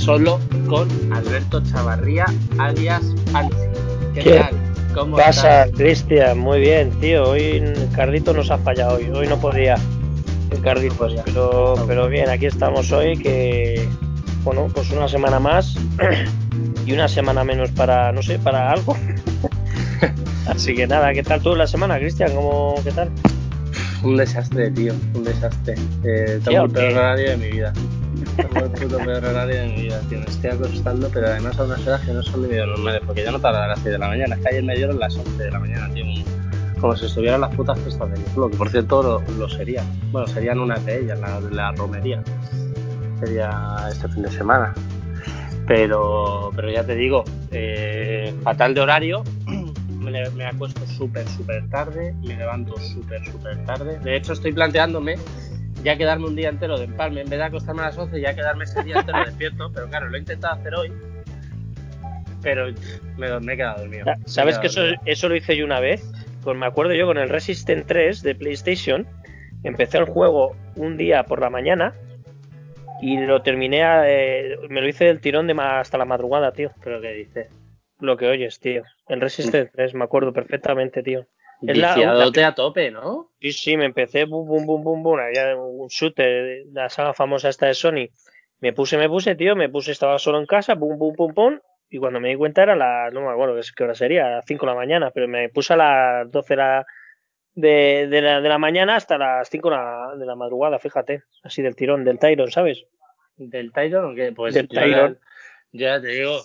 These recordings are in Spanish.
solo con Alberto Chavarría, alias Ansi. ¿Qué, tal? ¿Cómo pasa, Cristian? Muy bien, tío. Hoy Cardito nos ha fallado hoy. Hoy no podía. El Cardito, pero, pero bien, aquí estamos hoy que, bueno, pues una semana más y una semana menos para, no sé, para algo. Así que nada, ¿qué tal tú la semana, Cristian? ¿Cómo, qué tal? Un desastre, tío, un desastre. Eh, tengo el peor horario de mi vida. Tengo el puto peor horario de mi vida, tío. Me estoy acostando, pero además a unas horas que no son ni medio normales, porque ya no tarda a las 6 de la mañana. Es que ayer me dieron las 11 de la mañana, tío. Como si estuvieran las putas fiestas de mi club, que por cierto lo, lo serían. Bueno, serían una de ellas, la la romería. Sería este fin de semana. Pero, pero ya te digo, eh, fatal de horario me, acuesto súper, súper tarde, me levanto súper, súper tarde. De hecho, estoy planteándome ya quedarme un día entero de empalme, en vez de acostarme a las 11, ya quedarme ese día entero despierto. Pero claro, lo he intentado hacer hoy, pero me, he quedado dormido. ¿Sabes que eso, eso lo hice yo una vez? Pues me acuerdo yo con el Resistant 3 de PlayStation. Empecé el juego un día por la mañana y lo terminé, eh, me lo hice del tirón de hasta la madrugada, tío. Pero ¿qué dices? lo que oyes, tío. El Resistance 3, me acuerdo perfectamente, tío. Es Viciadote a tope, ¿no? Sí, sí, me empecé, bum, bum, bum, bum, bum, había un shooter, la saga famosa esta de Sony. Me puse, me puse, tío, me puse, estaba solo en casa, bum, bum, bum, bum, y cuando me di cuenta era la, no me acuerdo qué hora sería, a las 5 de la mañana, pero me puse a las 12 de la, de, de la, de la mañana hasta las 5 de la, de la madrugada, fíjate, así del tirón, del Tyron, ¿sabes? ¿Del Tyron o qué? Pues del Tyron. Ya te digo,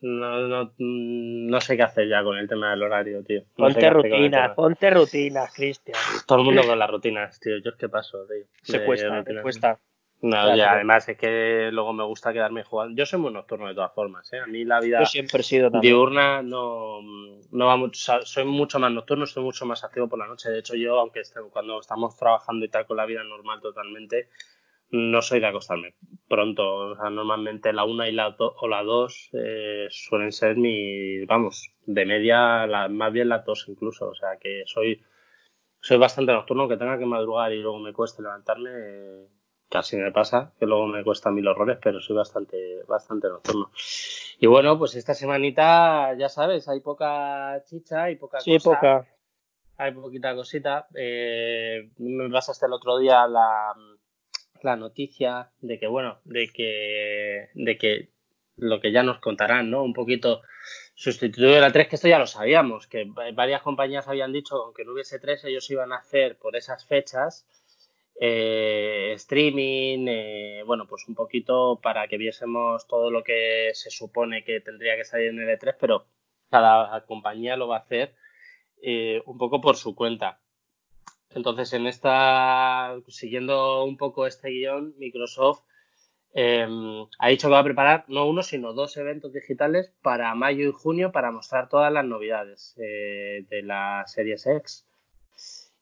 no, no, no, sé qué hacer ya con el tema del horario, tío. ponte rutinas, ponte rutinas, Cristian. Todo el mundo con las rutinas, tío. Yo es que paso, tío. Se cuesta, se cuesta. No, ya, además es que luego me gusta quedarme jugando. Yo soy muy nocturno de todas formas, ¿eh? A mí la vida Yo siempre he sido diurna no, no va mucho. Soy mucho más nocturno, soy mucho más activo por la noche. De hecho, yo, aunque cuando estamos trabajando y tal con la vida normal totalmente, no soy de acostarme pronto. O sea, normalmente la una y la o la dos eh, suelen ser mi, vamos, de media, la, más bien las dos incluso. O sea, que soy, soy bastante nocturno, que tenga que madrugar y luego me cueste levantarme. casi me pasa, que luego me cuesta mil horrores, pero soy bastante, bastante nocturno. Y bueno, pues esta semanita, ya sabes, hay poca chicha, hay poca sí, poca. Hay poquita cosita. Eh, me pasaste el otro día la, la noticia de que, bueno, de que, de que lo que ya nos contarán, ¿no? Un poquito sustituir la 3, que esto ya lo sabíamos, que varias compañías habían dicho que aunque no hubiese 3, ellos iban a hacer por esas fechas eh, streaming, eh, bueno, pues un poquito para que viésemos todo lo que se supone que tendría que salir en el E3, pero cada compañía lo va a hacer eh, un poco por su cuenta. Entonces, en esta, siguiendo un poco este guion, Microsoft em, ha dicho que va a preparar no uno, sino dos eventos digitales para mayo y junio para mostrar todas las novedades eh, de la Series X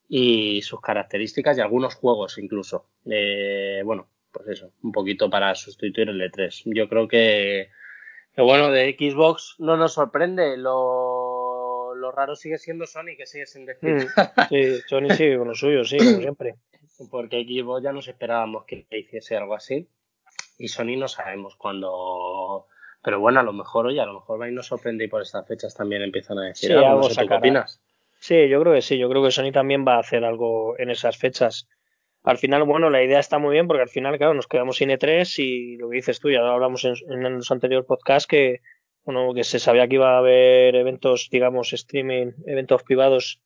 y sus características y algunos juegos incluso. Eh, bueno, pues eso, un poquito para sustituir el E3. Yo creo que, que bueno, de Xbox no nos sorprende lo lo raro sigue siendo Sony, que sigue sin decir. Mm, sí, Sony sigue con lo suyo, sí, como siempre. Porque Xbox ya nos esperábamos que hiciese algo así. Y Sony no sabemos cuándo. Pero bueno, a lo mejor, oye, a lo mejor va y nos sorprende y por estas fechas también empiezan a decir algo. ¿Qué opinas? Sí, yo creo que sí. Yo creo que Sony también va a hacer algo en esas fechas. Al final, bueno, la idea está muy bien porque al final, claro, nos quedamos sin E3 y lo que dices tú, ya lo hablamos en, en los anteriores podcasts, que bueno, que se sabía que iba a haber eventos, digamos, streaming, eventos privados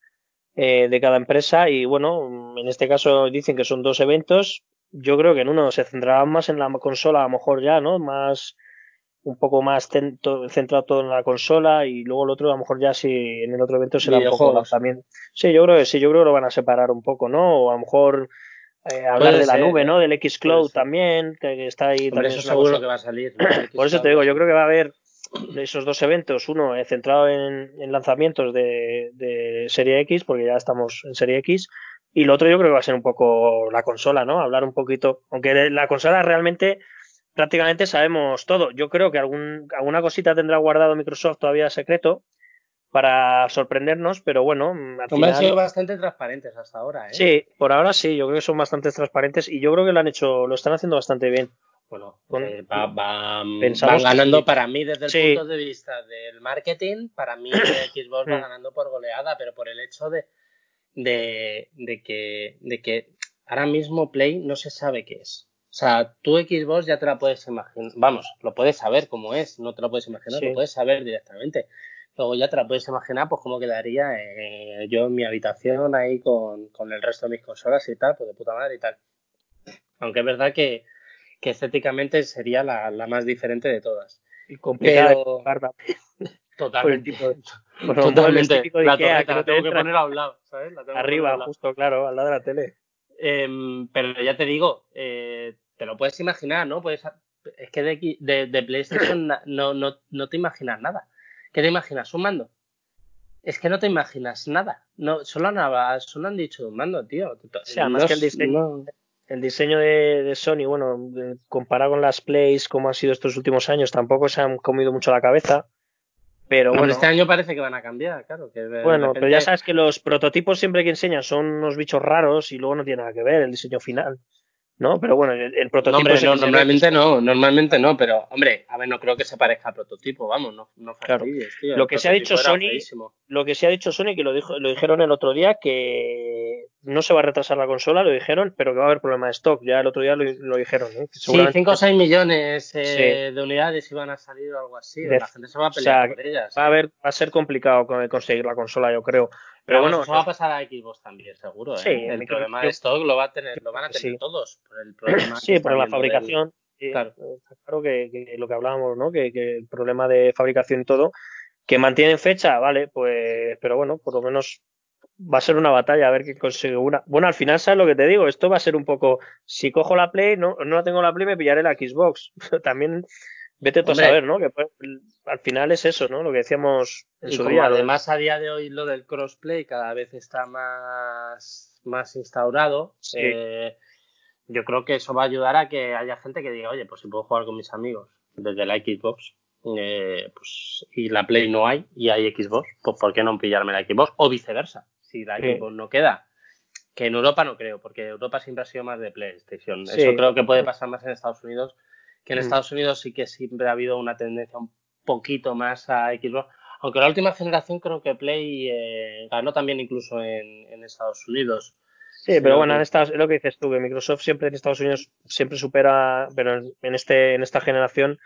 eh, de cada empresa y bueno, en este caso dicen que son dos eventos. Yo creo que en uno se centrará más en la consola, a lo mejor ya, ¿no? Más, un poco más centrado todo en la consola y luego el otro a lo mejor ya si en el otro evento será un poco también. Sí, yo creo que sí, yo creo que lo van a separar un poco, ¿no? O a lo mejor eh, hablar de la nube, ¿no? Del Xcloud también, que está ahí también. Eso seguro que va a salir. Por eso te digo, yo creo que va a haber esos dos eventos, uno centrado en, lanzamientos de, Serie X, porque ya estamos en Serie X, y el otro yo creo que va a ser un poco la consola, ¿no? Hablar un poquito, aunque la consola realmente prácticamente sabemos todo. Yo creo que algún, alguna cosita tendrá guardado Microsoft todavía secreto, para sorprendernos, pero bueno, al final... han sido bastante transparentes hasta ahora, ¿eh? Sí, por ahora sí, yo creo que son bastante transparentes y yo creo que lo han hecho, lo están haciendo bastante bien. Bueno, eh, va, van ganando para mí desde el punto de vista del marketing, para mí Xbox va mm. ganando por goleada, pero por el hecho de, de, de, que, de que ahora mismo Play no se sabe qué es. O sea, tú Xbox ya te la puedes imaginar, vamos, lo puedes saber cómo es, no te lo puedes imaginar, lo puedes saber directamente. Luego ya te la puedes imaginar, pues cómo quedaría eh, yo en mi habitación ahí con, con, el resto de mis consolas y tal, pues de puta madre y tal. Aunque es verdad que, que estéticamente sería la, la, más diferente de todas. Y complicada Pero... Totalmente. Totalmente. La torreta la tengo que poner a un lado, ¿sabes? Arriba, justo, claro, al lado de la tele. Em, pero ya te digo, eh, te lo puedes imaginar, ¿no? Puedes, es que de, de, de PlayStation no, no, no te imaginas nada. ¿Qué te imaginas? ¿Un mando? Es que no te imaginas nada. No, solo han, solo han dicho un mando, tío. O sea, más que el diseño, el diseño de, Sony, bueno, comparado con las Plays como han sido estos últimos años, tampoco se han comido mucho la cabeza. Pero bueno, este año parece que van a cambiar, claro. bueno, pero ya sabes que los prototipos siempre que enseñan son unos bichos raros y luego no tiene nada que ver el diseño final. ¿no? Pero bueno, el, prototipo. No, normalmente no, normalmente no, pero hombre, a ver, no creo que se parezca al prototipo, vamos, no, no claro. Lo que se ha dicho Sony, lo que se ha dicho Sony, que lo, dijo, lo dijeron el otro día, que no se va a retrasar la consola, lo dijeron, pero que va a haber problema de stock. Ya el otro día lo, dijeron, ¿eh? Sí, 5 o 6 millones eh, de unidades iban a salir o algo así. la gente se va a pelear por ellas. Va a, ver, va a ser complicado conseguir la consola, yo creo. Pero, bueno, eso va a pasar a Xbox también, seguro. ¿eh? Sí, el problema de stock lo, va a tener, lo van a tener todos. Por el problema sí, por la fabricación. Claro, claro que, lo que hablábamos, ¿no? Que, que, el problema de fabricación y todo, que mantienen fecha, vale, pues, pero bueno, por lo menos va a ser una batalla a ver quién consigue una. Bueno, al final, ¿sabes lo que te digo? Esto va a ser un poco, si cojo la Play, no, no la tengo la Play, me pillaré la Xbox. También vete tú a saber, ¿no? Que al final es eso, ¿no? Lo que decíamos en su día. Además, a día de hoy lo del crossplay cada vez está más, más instaurado. Eh, yo creo que eso va a ayudar a que haya gente que diga, oye, pues si puedo jugar con mis amigos desde la Xbox, eh, pues, y la Play no hay y hay Xbox, pues ¿por qué no pillarme la Xbox? O viceversa si la Xbox no queda. Que en Europa no creo, porque Europa siempre ha sido más de PlayStation. Eso creo que puede pasar más en Estados Unidos, que en mm. Estados Unidos sí que siempre ha habido una tendencia un poquito más a Xbox. Aunque la última generación creo que Play eh, ganó también incluso en, Estados Unidos. Sí, pero bueno, en es lo que dices tú, que Microsoft siempre en Estados Unidos siempre supera, pero en, este, en esta generación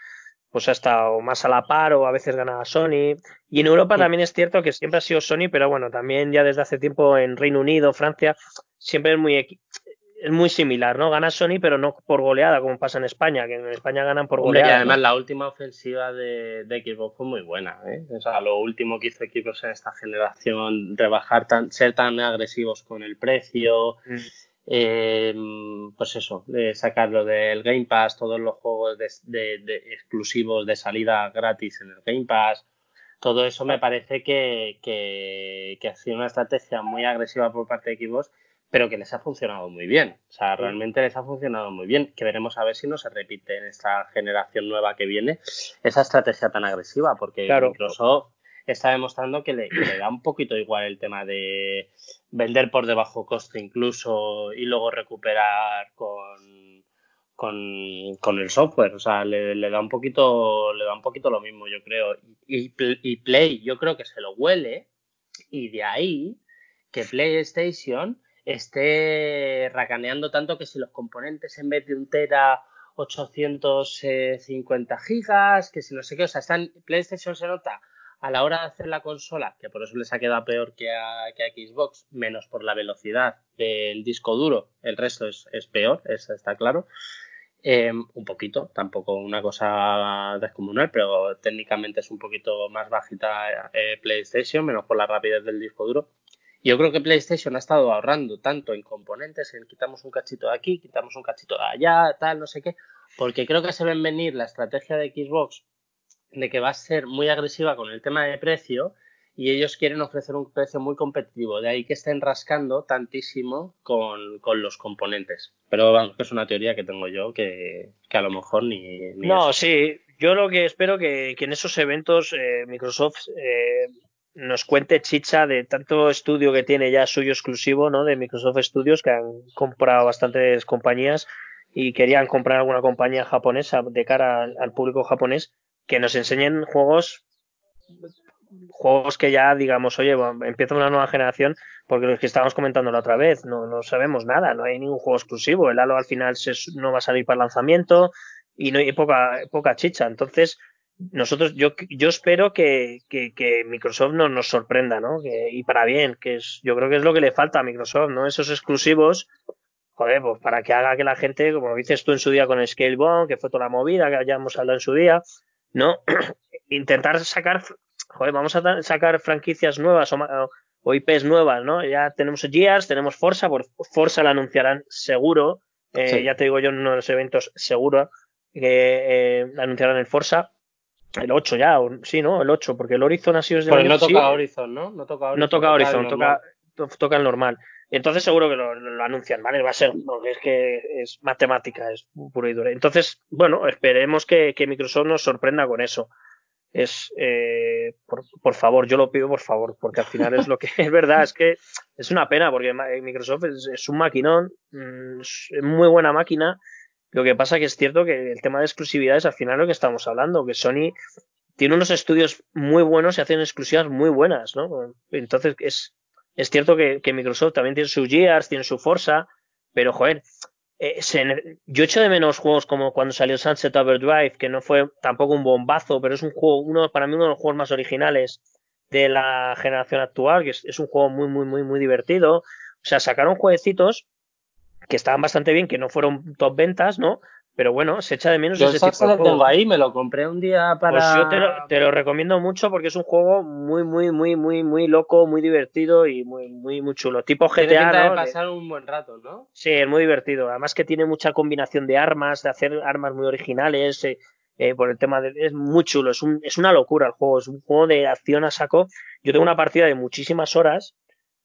pues ha estado más a la par o a veces gana Sony. Y en Europa también es cierto que siempre ha sido Sony, pero bueno, también ya desde hace tiempo en Reino Unido, Francia, siempre es muy es muy similar, ¿no? Gana Sony, pero no por goleada, como pasa en España, que en España ganan por goleada. y además la última ofensiva de, de Xbox fue muy buena, ¿eh? O sea, lo último que hizo Xbox en esta generación, rebajar tan, ser tan agresivos con el precio. Mm. Eh, pues eso, de sacarlo del Game Pass, todos los juegos de, exclusivos de salida gratis en el Game Pass, todo eso me parece que, que, que ha sido una estrategia muy agresiva por parte de Xbox, pero que les ha funcionado muy bien. O sea, realmente les ha funcionado muy bien, que veremos a ver si no se repite en esta generación nueva que viene esa estrategia tan agresiva, porque Microsoft está demostrando que le, da un poquito igual el tema de vender por debajo coste incluso y luego recuperar con, con, el software. O sea, le, da un poquito, le da un poquito lo mismo, yo creo. Y, y Play, yo creo que se lo huele, y de ahí que PlayStation esté racaneando tanto que si los componentes en vez de un tera 850 gigas, que si no sé qué, o sea, están, PlayStation se nota a la hora de hacer la consola, que por eso les ha quedado peor que a, que a Xbox, menos por la velocidad del disco duro, el resto es, peor, eso está claro. Em, un poquito, tampoco una cosa descomunal, pero técnicamente es un poquito más bajita eh, PlayStation, menos por la rapidez del disco duro. Yo creo que PlayStation ha estado ahorrando tanto en componentes, en quitamos un cachito de aquí, quitamos un cachito de allá, tal, no sé qué, porque creo que se ven venir la estrategia de Xbox de que va a ser muy agresiva con el tema de precio y ellos quieren ofrecer un precio muy competitivo. De ahí que estén rascando tantísimo con, los componentes. Pero vamos, que es una teoría que tengo yo que, a lo mejor ni. no, sí. Yo lo que espero que, que en esos eventos eh, Microsoft eh, nos cuente chicha de tanto estudio que tiene ya suyo exclusivo, ¿no? De Microsoft Studios, que han comprado bastantes compañías y querían comprar alguna compañía japonesa de cara al, público japonés, que nos enseñen juegos juegos que ya digamos, oye, empieza una nueva generación, porque los que estábamos comentando la otra vez, no, no sabemos nada, no hay ningún juego exclusivo, el Halo al final se, no va a salir para lanzamiento y no hay poca, poca chicha, entonces nosotros, yo, yo espero que, que, Microsoft nos, nos sorprenda, ¿no? Que, y para bien, que es, yo creo que es lo que le falta a Microsoft, ¿no? Esos exclusivos, joder, pues para que haga que la gente, como dices tú en su día con Scalebone, que fue toda la movida que hayamos hablado en su día, ¿no? Intentar sacar, joder, vamos a sacar franquicias nuevas o, IPs nuevas, ¿no? Ya tenemos Gears, tenemos Forza, por Forza la anunciarán seguro, eh, ya te digo yo en uno de los eventos seguro que eh, anunciarán el Forza el 8 ya, sí, ¿no? El 8, porque el Horizon ha sido desde Pues no toca Horizon, ¿no? No toca Horizon. No toca Horizon, toca, toca, el normal. Entonces seguro que lo, anuncian, ¿vale? Va a ser, porque es que es matemática, es puro y duro. Entonces, bueno, esperemos que, Microsoft nos sorprenda con eso. Es, eh, por, favor, yo lo pido por favor, porque al final es lo que es verdad, es que es una pena, porque Microsoft es, es un maquinón, mm, es muy buena máquina, lo que pasa que es cierto que el tema de exclusividades al final es lo que estamos hablando, que Sony tiene unos estudios muy buenos y hacen exclusivas muy buenas, ¿no? Entonces es, es cierto que, Microsoft también tiene su Gears, tiene su Forza, pero joder, eh, yo echo de menos juegos como cuando salió Sunset Overdrive, que no fue tampoco un bombazo, pero es un juego, uno, para mí uno de los juegos más originales de la generación actual, que es, es un juego muy, muy, muy, muy divertido. O sea, sacaron jueguecitos que estaban bastante bien, que no fueron top ventas, ¿no? Pero bueno, se echa de menos yo ese tipo de tengo ahí, me lo compré un día para. Pues yo te lo, te lo, recomiendo mucho porque es un juego muy, muy, muy, muy, muy loco, muy divertido y muy, muy, muy chulo. Tipo GTA. Tiene ¿no? de pasar un buen rato, ¿no? Sí, es muy divertido. Además que tiene mucha combinación de armas, de hacer armas muy originales. Eh, eh, por el tema de. Es muy chulo, es, un, es una locura el juego. Es un juego de acción a saco. Yo tengo una partida de muchísimas horas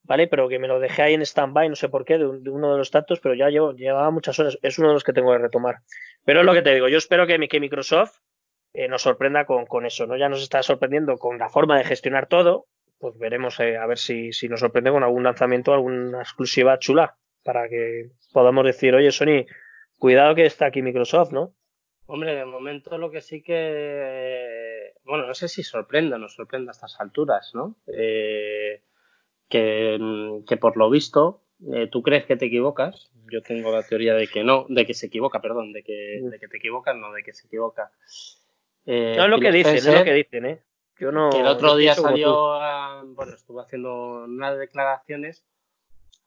¿vale? Pero que me lo dejé ahí en stand-by, no sé por qué, de, uno de los tantos, pero ya llevo, llevaba muchas horas. Es uno de los que tengo que retomar. Pero es lo que te digo, yo espero que, que Microsoft eh, nos sorprenda con, con, eso, ¿no? Ya nos está sorprendiendo con la forma de gestionar todo, pues veremos eh, a ver si, si nos sorprende con algún lanzamiento, alguna exclusiva chula, para que podamos decir, oye, Sony, cuidado que está aquí Microsoft, ¿no? Hombre, de momento lo que sí que, bueno, no sé si sorprende o no sorprende a estas alturas, ¿no? Eh, que, que por lo visto eh, tú crees que te equivocas. Yo tengo la teoría de que no, de que se equivoca, perdón, de que, de que te equivocas, no, de que se equivoca. Eh, no es lo que dicen, es lo que dicen, ¿eh? Yo no, que el otro día salió, bueno, estuvo haciendo unas declaraciones,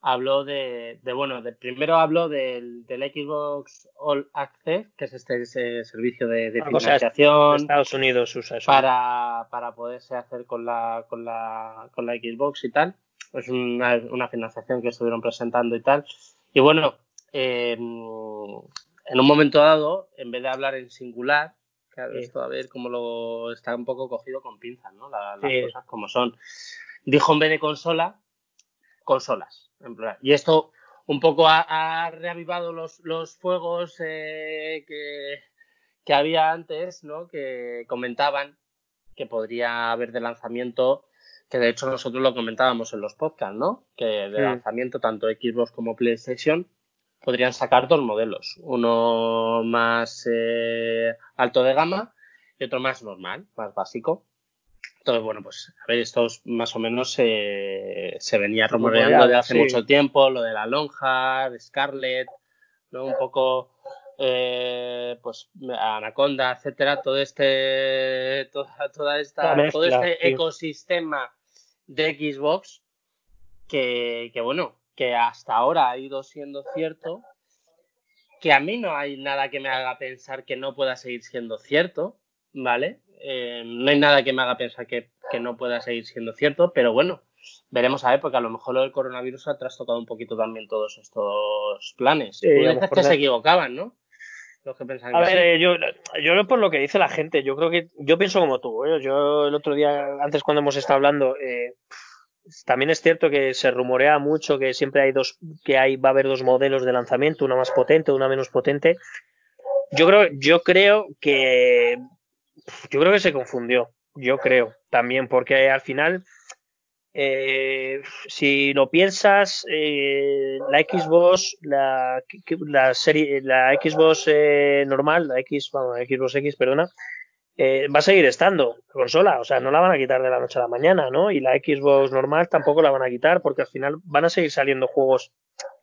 habló de, de bueno, de, primero habló del, del, Xbox All Access, que es este ese servicio de, de financiación. Estados Unidos usa eso. Para, para poderse hacer con la, con la, con la Xbox y tal es una, una financiación que estuvieron presentando y tal. Y bueno, eh, en un momento dado, en vez de hablar en singular, claro, esto a ver cómo lo está un poco cogido con pinzas, ¿no? las cosas como son. Dijo en vez de consola, consolas. En Y esto un poco ha, reavivado los, los fuegos eh, que, que había antes, ¿no? Que comentaban que podría haber de lanzamiento que de hecho nosotros lo comentábamos en los podcasts, ¿no? Que de lanzamiento tanto Xbox como PlayStation podrían sacar dos modelos, uno más eh, alto de gama y otro más normal, más básico. Entonces, bueno, pues a ver, esto más o menos eh, se venía rumoreando de hace mucho tiempo, lo de la Longhard, Scarlett, ¿no? Un poco eh, pues Anaconda, etcétera, todo este, toda, toda esta, todo este ecosistema de Xbox que, que, bueno, que hasta ahora ha ido siendo cierto, que a mí no hay nada que me haga pensar que no pueda seguir siendo cierto, ¿vale? Eh, no hay nada que me haga pensar que, que, no pueda seguir siendo cierto, pero bueno, veremos a ver, porque a lo mejor lo del coronavirus ha trastocado un poquito también todos estos planes. Sí, que se equivocaban, ¿no? Los que a ver, eh, yo, yo por lo que dice la gente, yo creo que yo pienso como tú. ¿eh? Yo el otro día, antes cuando hemos estado hablando, eh, también es cierto que se rumorea mucho que siempre hay dos, que hay va a haber dos modelos de lanzamiento, una más potente, una menos potente. Yo creo, yo creo que yo creo que se confundió. Yo creo también, porque al final eh, si lo piensas, eh, la Xbox, la, la serie, la Xbox eh, normal, la X, la Xbox X, perdona, eh, va a seguir estando la consola, o sea, no la van a quitar de la noche a la mañana, ¿no? Y la Xbox normal tampoco la van a quitar porque al final van a seguir saliendo juegos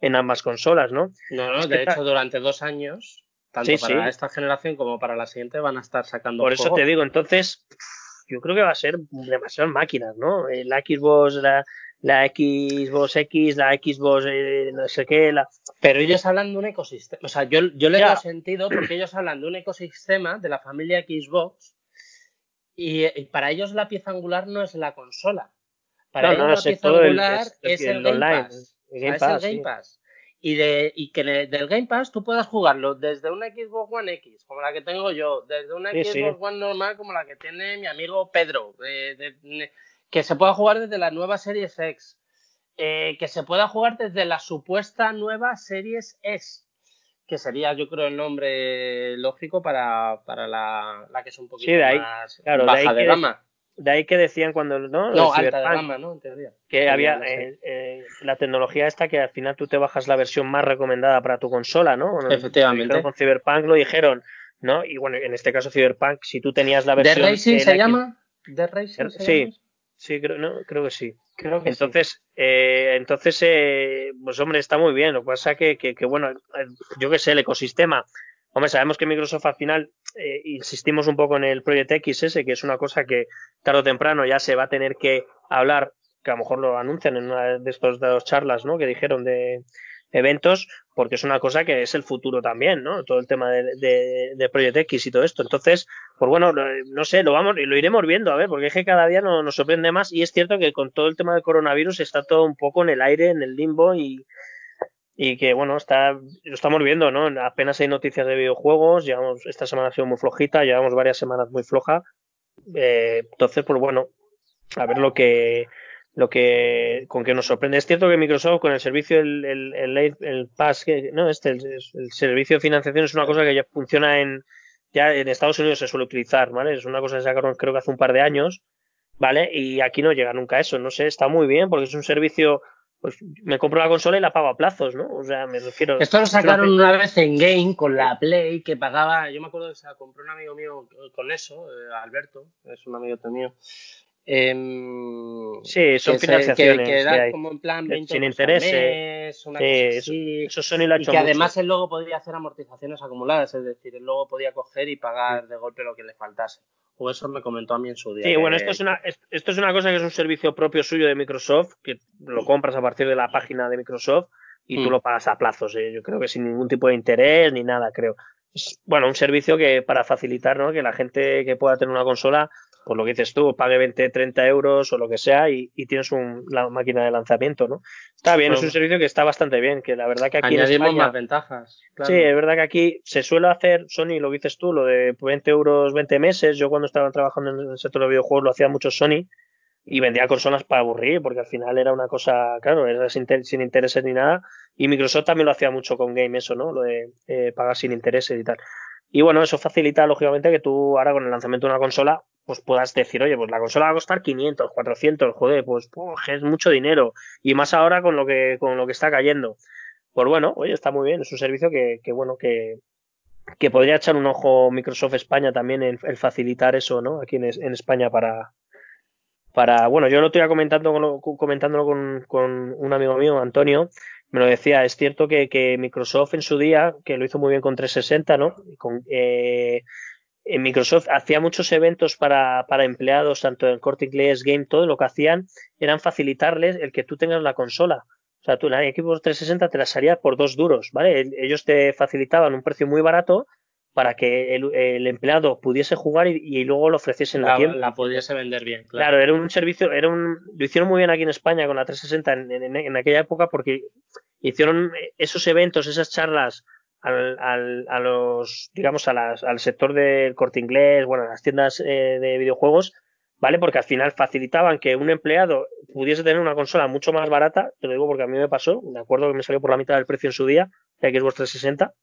en ambas consolas, ¿no? No, no, de hecho, durante dos años, tanto para esta generación como para la siguiente, van a estar sacando Por eso te digo, entonces, yo creo que va a ser demasiadas máquinas, ¿no? Eh, la Xbox, la, la Xbox X, la Xbox eh, no sé qué, la... Pero ellos hablan de un ecosistema, o sea, yo, yo le he sentido porque ellos hablan de un ecosistema de la familia Xbox y, para ellos la pieza angular no es la consola. Para ellos la pieza angular es, el, Game Pass. es el Game Pass. Y, de, y que del Game Pass tú puedas jugarlo desde una Xbox One X, como la que tengo yo, desde una Xbox One normal, como la que tiene mi amigo Pedro, que se pueda jugar desde la nueva Series X, eh, que se pueda jugar desde la supuesta nueva Series S, que sería, yo creo, el nombre lógico para, para la, la que es un poquito más baja de, gama. De ahí que decían cuando, ¿no? No, alta de gama, ¿no? En teoría. Que había eh, eh, la tecnología esta que al final tú te bajas la versión más recomendada para tu consola, ¿no? Efectivamente. Con Cyberpunk lo dijeron, ¿no? Y bueno, en este caso Cyberpunk, si tú tenías la versión... ¿The Racing se llama? ¿The Racing Sí, sí, creo, no, creo que sí. Creo que entonces, eh, entonces eh, pues hombre, está muy bien. Lo que pasa que, que, que bueno, yo qué sé, el ecosistema Hombre, sabemos que Microsoft al final, eh, insistimos un poco en el Project X ese, que es una cosa que tarde o temprano ya se va a tener que hablar, que a lo mejor lo anuncian en una de estas dos charlas, ¿no? Que dijeron de eventos, porque es una cosa que es el futuro también, ¿no? Todo el tema de, de, Project X y todo esto. Entonces, pues bueno, no sé, lo vamos, lo iremos viendo, a ver, porque es que cada día nos sorprende más y es cierto que con todo el tema del coronavirus está todo un poco en el aire, en el limbo y, y que bueno, está, lo estamos viendo, ¿no? Apenas hay noticias de videojuegos, llevamos, esta semana ha sido muy flojita, llevamos varias semanas muy floja, eh, entonces, pues bueno, a ver lo que, lo que, con qué nos sorprende. Es cierto que Microsoft con el servicio, el, el, el, el Pass, que, no, este, el, servicio de financiación es una cosa que ya funciona en, ya en Estados Unidos se suele utilizar, ¿vale? Es una cosa que sacaron creo que hace un par de años, ¿vale? Y aquí no llega nunca eso, no sé, está muy bien porque es un servicio pues me compro la consola y la pago a plazos, ¿no? O sea, me refiero. Esto lo sacaron una vez en Game con la Play que pagaba. Yo me acuerdo que se la compró un amigo mío con eso, eh, Alberto, es un amigo mío. Eh, sí, son financiaciones. que, que como en plan 20 sin intereses. Una sí, eso, Sony lo ha hecho y que además el logo podía hacer amortizaciones acumuladas, es decir, el logo podía coger y pagar de golpe lo que le faltase. O eso me comentó a mí en su día. Sí, bueno, esto es, una, esto es una cosa que es un servicio propio suyo de Microsoft, que lo compras a partir de la página de Microsoft y tú mm. lo pagas a plazos. ¿eh? Yo creo que sin ningún tipo de interés ni nada, creo. Es, bueno, un servicio que para facilitar ¿no? que la gente que pueda tener una consola por lo que dices tú, pague 20, 30 euros o lo que sea y, tienes un, la máquina de lanzamiento, ¿no? Está bien, es un servicio que está bastante bien, que la verdad que aquí Añadimos más ventajas. Sí, es verdad que aquí se suele hacer, Sony, lo dices tú, lo de 20 euros, 20 meses. Yo cuando estaba trabajando en el sector de videojuegos lo hacía mucho Sony y vendía consolas para aburrir, porque al final era una cosa, claro, era sin, sin intereses ni nada. Y Microsoft también lo hacía mucho con Game, eso, ¿no? Lo de eh, pagar sin intereses y tal. Y bueno, eso facilita, lógicamente, que tú ahora con el lanzamiento de una consola pues puedas decir, oye, pues la consola va a costar 500, 400, joder, pues, pues es mucho dinero. Y más ahora con lo que, con lo que está cayendo. Pues bueno, oye, está muy bien, es un servicio que, que bueno, que, que podría echar un ojo Microsoft España también el, facilitar eso, ¿no? Aquí en, en, España para, para, bueno, yo lo estoy comentando, comentándolo con, con un amigo mío, Antonio, me lo decía, es cierto que, que, Microsoft en su día, que lo hizo muy bien con 360, ¿no? Con, eh, en Microsoft hacía muchos eventos para, para empleados, tanto en Corte Inglés, Game, todo lo que hacían eran facilitarles el que tú tengas la consola. O sea, tú la Xbox 360 te la salía por dos duros, ¿vale? Ellos te facilitaban un precio muy barato para que el, empleado pudiese jugar y, luego lo ofreciesen la, tiempo. La pudiese vender bien, claro. Claro, era un servicio, era un, lo hicieron muy bien aquí en España con la 360 en, en aquella época porque hicieron esos eventos, esas charlas al, al, a los, digamos, a las, al sector del corte inglés, bueno, las tiendas eh, de videojuegos, ¿vale? Porque al final facilitaban que un empleado pudiese tener una consola mucho más barata, te lo digo porque a mí me pasó, me acuerdo que me salió por la mitad del precio en su día, de Xbox 360,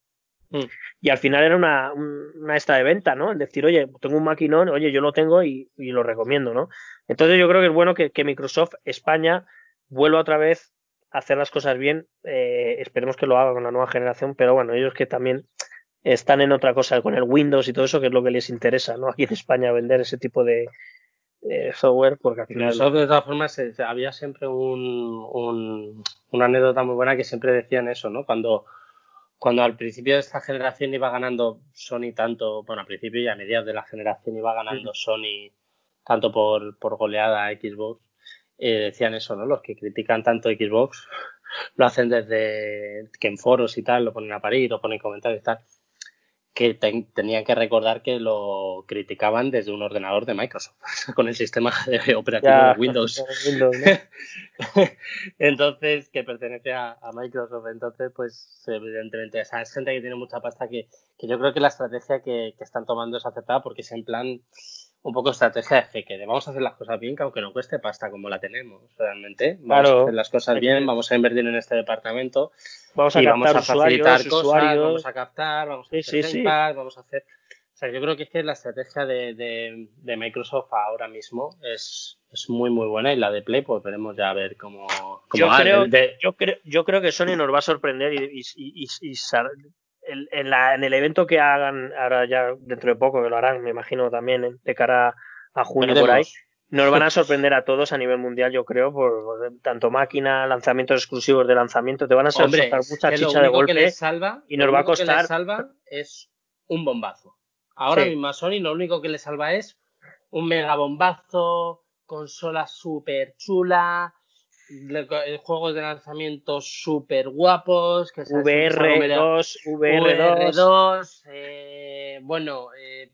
Mm. Y al final era una, una esta de venta, ¿no? Es decir, oye, tengo un maquinón, oye, yo lo tengo y, y lo recomiendo, ¿no? Entonces yo creo que es bueno que, que Microsoft España vuelva otra vez a hacer las cosas bien. Eh, esperemos que lo haga con la nueva generación, pero bueno, ellos que también están en otra cosa con el Windows y todo eso, que es lo que les interesa, ¿no? Aquí en España vender ese tipo de, software, porque al final. de todas formas, había siempre un, un, una anécdota muy buena que siempre decían eso, ¿no? Cuando cuando al principio de esta generación iba ganando Sony tanto, bueno, al principio y a mediados de la generación iba ganando Sony tanto por, por goleada a Xbox, eh, decían eso, ¿no? Los que critican tanto Xbox lo hacen desde que en foros y tal lo ponen a parir o ponen comentarios y tal que tenían que recordar que lo criticaban desde un ordenador de Microsoft, con el sistema de operativo de Windows. entonces, que pertenece a, Microsoft. Entonces, pues, evidentemente, esa es gente que tiene mucha pasta que, que yo creo que la estrategia que, que, están tomando es aceptada porque es en plan un poco estrategia de fe, que vamos a hacer las cosas bien, que aunque no cueste pasta como la tenemos realmente, vamos a hacer las cosas bien, vamos a invertir en este departamento vamos a, y vamos a facilitar cosas, vamos a captar, vamos a hacer vamos a hacer... O sea, yo creo que es que la estrategia de, de, Microsoft ahora mismo es, es, muy, muy buena y la de Play, pues veremos ya a ver cómo, cómo yo, creo, yo, creo, yo creo que Sony nos va a sorprender y, y, y, en, la, en, el evento que hagan ahora ya dentro de poco, que lo harán, me imagino también de cara a junio por ahí, nos van a sorprender a todos a nivel mundial, yo creo, por, tanto máquina, lanzamientos exclusivos de lanzamiento, te van a soltar mucha chicha de golpe salva, y nos va a costar. Que salva es un bombazo. Ahora mismo a Sony lo único que le salva es un mega bombazo, consola súper chula, juegos de lanzamiento súper guapos, que VR2, VR2, eh, bueno, eh,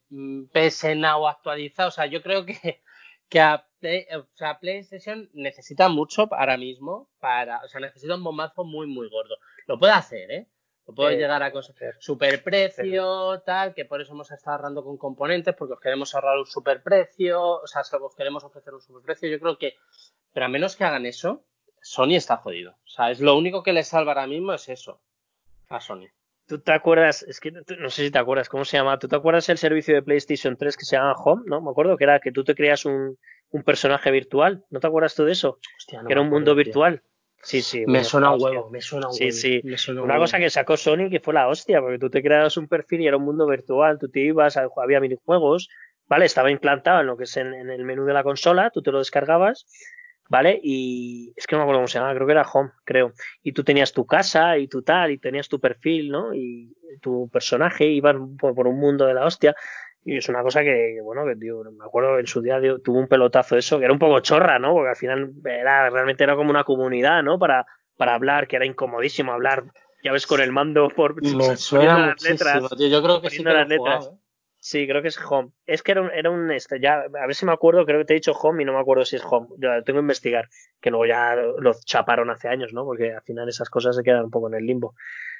PS Now actualizado, o sea, yo creo que que a o sea, PlayStation necesita mucho ahora mismo para, o sea, necesita un bombazo muy, muy gordo. Lo puede hacer, ¿eh? Lo puede llegar a cosas. Super precio, tal, que por eso hemos estado ahorrando con componentes, porque os queremos ahorrar un super precio, o sea, os queremos ofrecer un super precio. Yo creo que, pero a menos que hagan eso, Sony está jodido. O sea, es lo único que le salva ahora mismo es eso a Sony. ¿Tú te acuerdas? Es que no sé si te acuerdas cómo se llama. ¿Tú te acuerdas el servicio de PlayStation 3 que se llama Home? ¿No? Me acuerdo que era que tú te creas un, un personaje virtual. ¿No te acuerdas tú de eso? que era un mundo virtual. Sí, sí. Me suena un huevo, me suena un sí, Sí, Una cosa que sacó Sony que fue la hostia, porque tú te creabas un perfil y era un mundo virtual. Tú te ibas, había minijuegos, ¿vale? Estaba implantado en lo que es en el menú de la consola, tú te lo descargabas ¿vale? Y es que no me acuerdo cómo se llama, creo que era Home, creo. Y tú tenías tu casa y tu tal, y tenías tu perfil, ¿no? Y tu personaje iba por, un mundo de la hostia. Y es una cosa que, bueno, que tío, me acuerdo en su día tuvo un pelotazo eso, que era un poco chorra, ¿no? Porque al final era, realmente era como una comunidad, ¿no? Para, para hablar, que era incomodísimo hablar, ya ves, con el mando por me suena las letras. Yo creo que sí que las letras. ¿eh? Sí, creo que es Home. Es que era un, era un este, ya, a ver si me acuerdo, creo que te he dicho Home y no me acuerdo si es Home. Yo tengo que investigar, que luego ya lo chaparon hace años, ¿no? Porque al final esas cosas se quedan un poco en el limbo.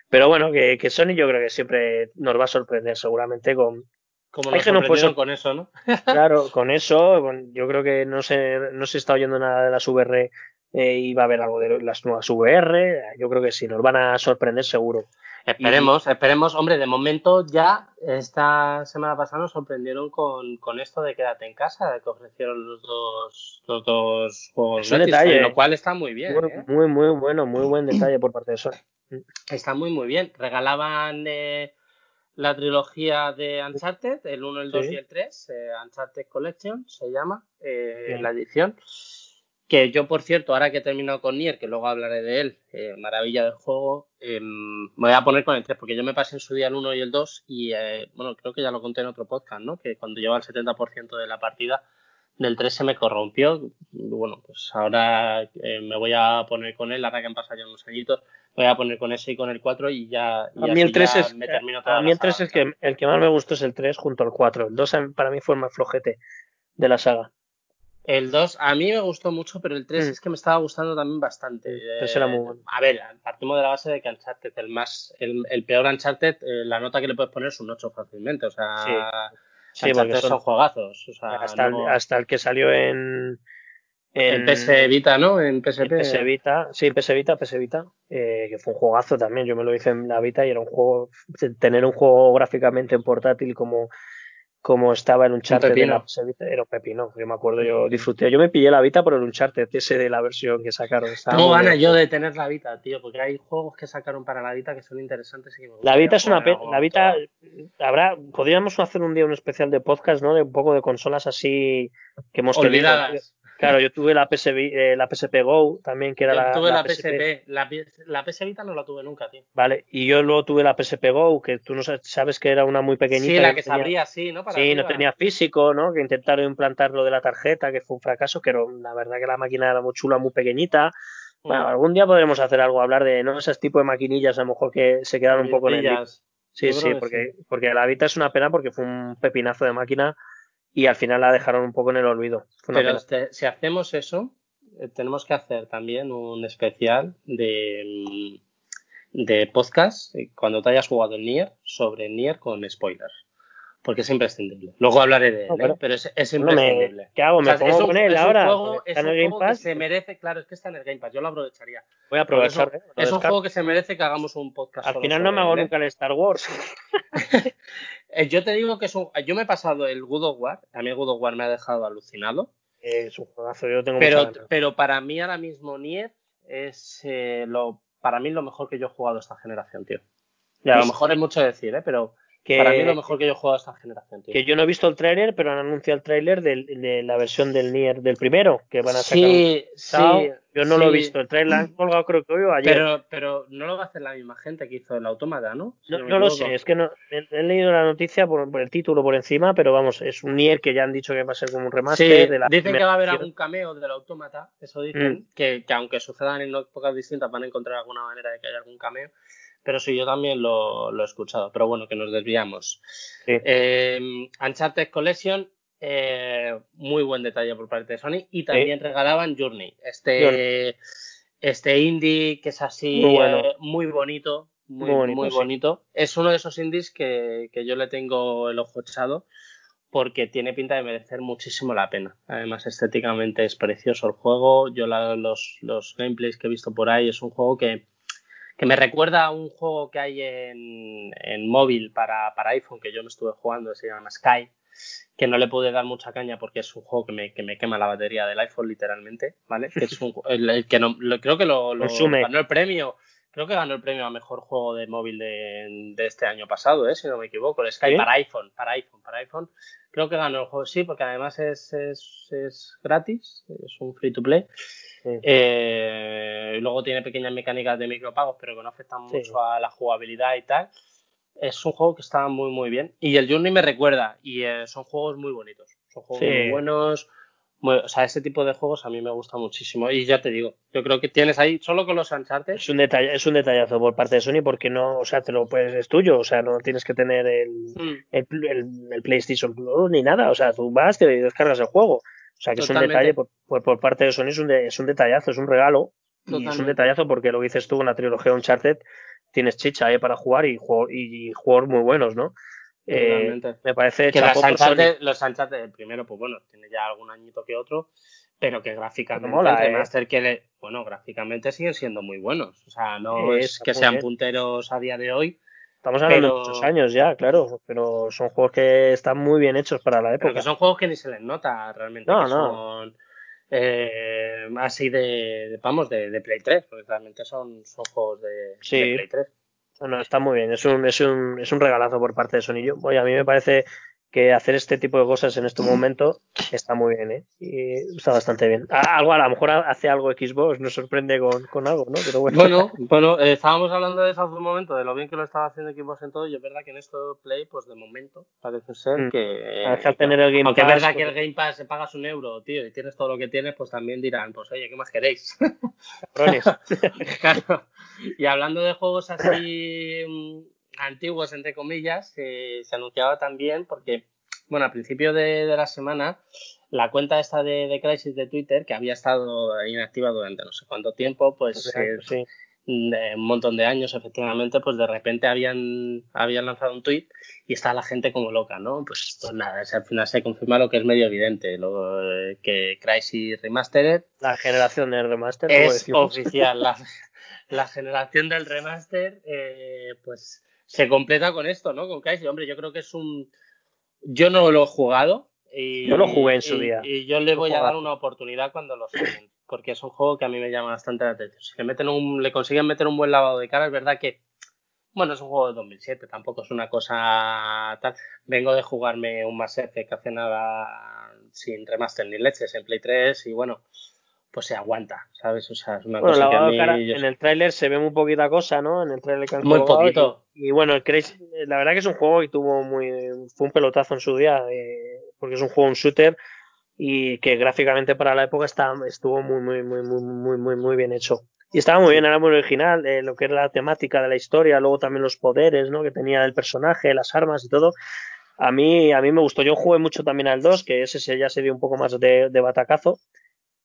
Pero bueno, que, que Sony yo creo que siempre nos va a sorprender seguramente con... Como nos sorprendieron con eso, ¿no? claro, con eso, yo creo que no se, no se está oyendo nada de las VR eh, y va a haber algo de las nuevas VR. Yo creo que sí, nos van a sorprender seguro. Esperemos, esperemos. Hombre, de momento ya esta semana pasada nos sorprendieron con, con esto de quédate en casa, de que ofrecieron los dos, los dos juegos detalle, lo cual está muy bien. Muy, ¿eh? muy, muy, bueno, muy buen detalle por parte de Sony. Está muy, muy bien. Regalaban eh, la trilogía de Uncharted, el 1, el 2 y el 3, eh, Uncharted Collection se llama eh, la edición. Que yo, por cierto, ahora que he terminado con Nier, que luego hablaré de él, eh, maravilla del juego, em, me voy a poner con el 3, porque yo me pasé en su día el 1 y el 2 y, eh, bueno, creo que ya lo conté en otro podcast, ¿no? Que cuando lleva el 70% de la partida, del 3 se me corrompió. Bueno, pues ahora eh, me voy a poner con él, ahora que han pasado ya unos añitos, voy a poner con ese y con el 4 y ya, y a mí el 3 es, me termino A mí el 3 es que el que más me gustó es el 3 junto al 4. El 2 para mí fue el más flojete de la saga. El 2 a mí me gustó mucho, pero el 3 mm. es que me estaba gustando también bastante. era muy bueno. A ver, partimos de la base de que Uncharted, el más, el, el peor Uncharted, eh, la nota que le puedes poner es un 8 fácilmente. O sea, sí. porque son, juegazos. O sea, hasta, el, hasta el que salió en, En, PS Vita, ¿no? En PSP. En PS Vita, sí, PS Vita, PS Vita, eh, que fue un juegazo también. Yo me lo hice en la Vita y era un juego, tener un juego gráficamente en portátil como como estaba en un charter de la era un pepino, yo me acuerdo, yo disfruté, yo me pillé la Vita por el Uncharted, ese de la versión que sacaron. ¿Cómo gana yo de tener la Vita, tío? Porque hay juegos que sacaron para la Vita que son interesantes y La Vita es una la Vita habrá podríamos hacer un día un especial de podcast, ¿no? De un poco de consolas así que hemos Olvidadas. Claro, yo tuve la, PS, eh, la PSP Go también, que era la. Tuve la, PSP. La, la PS Vita no la tuve nunca, tío. Vale, y yo luego tuve la PSP Go, que tú no sabes que era una muy pequeñita. Sí, la que, se abría así, ¿no? sí, no tenía físico, ¿no? Que intentaron implantar lo de la tarjeta, que fue un fracaso, pero la verdad que la máquina era muy chula, muy pequeñita. Bueno, mm. algún día podremos hacer algo, hablar de, ¿no? Ese tipo de maquinillas, a lo mejor que se quedaron un poco en el. Sí, sí, porque, porque la Vita es una pena porque fue un pepinazo de máquina y al final la dejaron un poco en el olvido. Pero si hacemos eso, eh, tenemos que hacer también un especial de, mm, de podcast eh, cuando te hayas jugado el Nier sobre Nier con spoilers. Porque es imprescindible. Luego hablaré de él, ¿eh? pero es, es imprescindible. ¿Qué hago? ¿Me pongo con él ahora? Juego, ¿Está en el Game Pass? se merece, claro, es que está en el Game Pass. Yo lo aprovecharía. Voy a aprovechar. Es un juego que se merece que hagamos un podcast. Al final no me hago nunca el Star Wars. Eh, yo te digo que es un. Yo me he pasado el Good of War. A mí el Good of War me ha dejado alucinado. Es un juegazo, yo tengo pero, pero para mí ahora mismo Nier es eh, lo. Para mí lo mejor que yo he jugado esta generación, tío. Y a lo mejor es mucho decir, ¿eh? Pero para mí lo mejor que yo he jugado esta generación, tío. Que yo no he visto el tráiler, pero han anunciado el tráiler de, la versión del Nier del primero, que van a sacar. Sí, sí. Yo no lo he visto. El trailer han colgado creo que hoy o ayer. Pero, pero no lo va a hacer la misma gente que hizo el autómata, ¿no? no, lo sé, es que no, he, leído la noticia por, el título por encima, pero vamos, es un Nier que ya han dicho que va a ser como un remaster. de la dicen que va a haber algún cameo del autómata, eso dicen, mm. que, que aunque sucedan en épocas distintas van a encontrar alguna manera de que haya algún cameo. Pero sí, yo también lo, he escuchado. Pero bueno, que nos desviamos. Eh, Uncharted Collection, eh, muy buen detalle por parte de Sony. Y también regalaban Journey, este, este indie que es así muy, eh, bonito. Muy, muy bonito. Es uno de esos indies que, yo le tengo el ojo echado porque tiene pinta de merecer muchísimo la pena. Además, estéticamente es precioso el juego. Yo los, los gameplays que he visto por ahí es un juego que, que me recuerda a un juego que hay en, móvil para, iPhone que yo me estuve jugando, se llama Sky, que no le pude dar mucha caña porque es un juego que me, que me quema la batería del iPhone literalmente, ¿vale? Que es un, el, que no, creo que lo, ganó el premio, creo que ganó el premio a mejor juego de móvil de, este año pasado, ¿eh? si no me equivoco, el Sky para iPhone, para iPhone, para iPhone. Creo que ganó el juego, sí, porque además es, es, es gratis, es un free to play. Eh, luego tiene pequeñas mecánicas de micropagos, pero que no afectan mucho a la jugabilidad y tal. Es un juego que está muy, muy bien. Y el Journey me recuerda, y eh, son juegos muy bonitos. Son juegos muy buenos. O sea, ese tipo de juegos a mí me gusta muchísimo. Y ya te digo, yo creo que tienes ahí, solo con los Uncharted. Es un, detalle, es un detallazo por parte de Sony porque no, o sea, te lo puedes, es tuyo. O sea, no tienes que tener el, mm. el, PlayStation Plus ni nada. O sea, tú vas, te descargas el juego. O sea que es un detalle por, por, parte de Sony, es un, es un detallazo, es un regalo. Y es un detallazo porque lo dices tú, una trilogía Uncharted, tienes chicha ahí para jugar y, y, juegos muy buenos, ¿no? Eh, me parece que los Uncharted, los Uncharted, el primero, pues bueno, tiene ya algún añito que otro, pero que gráficamente, mola, eh. que bueno, gráficamente siguen siendo muy buenos. O sea, no es, que sean punteros a día de hoy, Estamos hablando de muchos años ya, claro, pero son juegos que están muy bien hechos para la época. Pero que son juegos que ni se les nota realmente. No, no. Son eh, así de, vamos, de, Play 3, porque realmente son, son juegos de, Play 3. No, está muy bien, es un, es, un, es un regalazo por parte de Sony. Oye, a mí me parece que hacer este tipo de cosas en este momento está muy bien, ¿eh? Y está bastante bien. Algo, a lo mejor hace algo Xbox, nos sorprende con, con algo, ¿no? Pero bueno. Bueno, eh, estábamos hablando de eso hace un momento, de lo bien que lo estaba haciendo Xbox en todo, y es verdad que en esto Play, pues de momento, parece ser mm. que... Al tener el Game aunque es verdad que el Game Pass se pagas un euro, tío, y tienes todo lo que tienes, pues también dirán, pues oye, ¿qué más queréis? claro. Y hablando de juegos así mm, antiguos, entre comillas, eh, se anunciaba también porque, bueno, al principio de, la semana, la cuenta esta de, de, Crisis de Twitter, que había estado inactiva durante no sé cuánto tiempo, pues eh, un montón de años, efectivamente, pues de repente habían, habían lanzado un tweet y está la gente como loca, ¿no? Pues, pues nada, al final se confirma lo que es medio evidente, lo, eh, que Crysis Remastered. La generación del remaster. Es oficial, la, la, generación del remaster, eh, pues se completa con esto, ¿no? Con Crysis. Hombre, yo creo que es un. Yo no lo he jugado. Y, yo lo jugué en su día. Y yo le voy a dar una oportunidad cuando lo saquen porque es un juego que a mí me llama bastante la atención. Si le, meten un, le consiguen meter un buen lavado de cara, es verdad que, bueno, es un juego de 2007, tampoco es una cosa tal. Vengo de jugarme un Mass Effect hace nada sin remaster ni leches en Play 3 y bueno, pues se aguanta, ¿sabes? O sea, es una cosa que a mí, cara, En el tráiler se ve muy poquita cosa, ¿no? En el tráiler que Muy poquito. Y, bueno, el la verdad que es un juego que tuvo muy... fue un pelotazo en su día, eh, porque es un juego, un shooter y que gráficamente para la época está, estuvo muy, muy, muy, muy, muy, muy, muy bien hecho. Y estaba muy bien, era muy original, eh, lo que era la temática de la historia, luego también los poderes, ¿no? Que tenía el personaje, las armas y todo. A mí, a mí me gustó. Yo jugué mucho también al 2, que ese ya se dio un poco más de, de batacazo.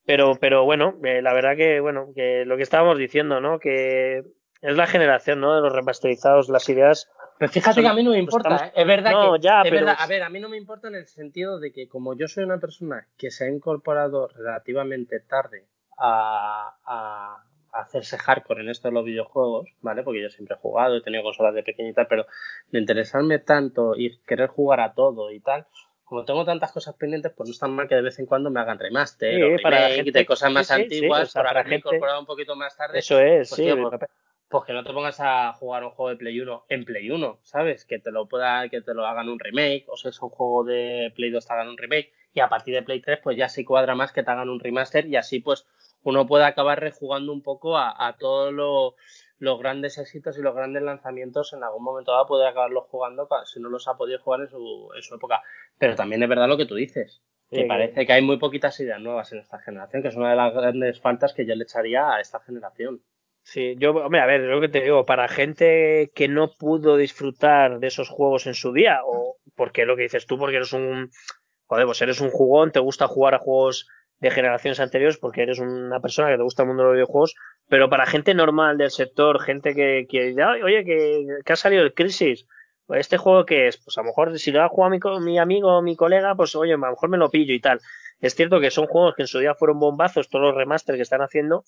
Pero, pero bueno, eh, la verdad que, bueno, que lo que estábamos diciendo, ¿no? Que es la generación, ¿no? De los remasterizados, las ideas pero fíjate que a mí no me importa, ¿eh? es verdad que. Ya, es verdad, a ver, a mí no me importa en el sentido de que, como yo soy una persona que se ha incorporado relativamente tarde a, a, hacerse hardcore en esto de los videojuegos, ¿vale? Porque yo siempre he jugado, he tenido consolas de pequeñita, pero de interesarme tanto y querer jugar a todo y tal, como tengo tantas cosas pendientes, pues no es tan mal que de vez en cuando me hagan remaster sí, o para gente, de cosas más antiguas, para haberme incorporado un poquito más tarde. Eso es, pues, sí pues que no te pongas a jugar un juego de Play 1 en Play 1, ¿sabes? Que te lo pueda, que te lo hagan un remake, o si es un juego de Play 2 te hagan un remake, y a partir de Play 3 pues ya sí cuadra más que te hagan un remaster y así pues uno puede acabar rejugando un poco a, todos los grandes éxitos y los grandes lanzamientos en algún momento dado puede acabarlos jugando si no los ha podido jugar en su, en su época. Pero también es verdad lo que tú dices, que parece que hay muy poquitas ideas nuevas en esta generación, que es una de las grandes faltas que yo le echaría a esta generación. Sí, yo, hombre, a ver, lo que te digo, para gente que no pudo disfrutar de esos juegos en su día, o porque lo que dices tú, porque eres un, joder, pues eres un jugón, te gusta jugar a juegos de generaciones anteriores porque eres una persona que te gusta el mundo de los videojuegos, pero para gente normal del sector, gente que, que oye, que, que ha salido el Crisis, pues este juego que es, pues a lo mejor si lo ha jugado mi, mi amigo o mi colega, pues oye, a lo mejor me lo pillo y tal. Es cierto que son juegos que en su día fueron bombazos, todos los remaster que están haciendo,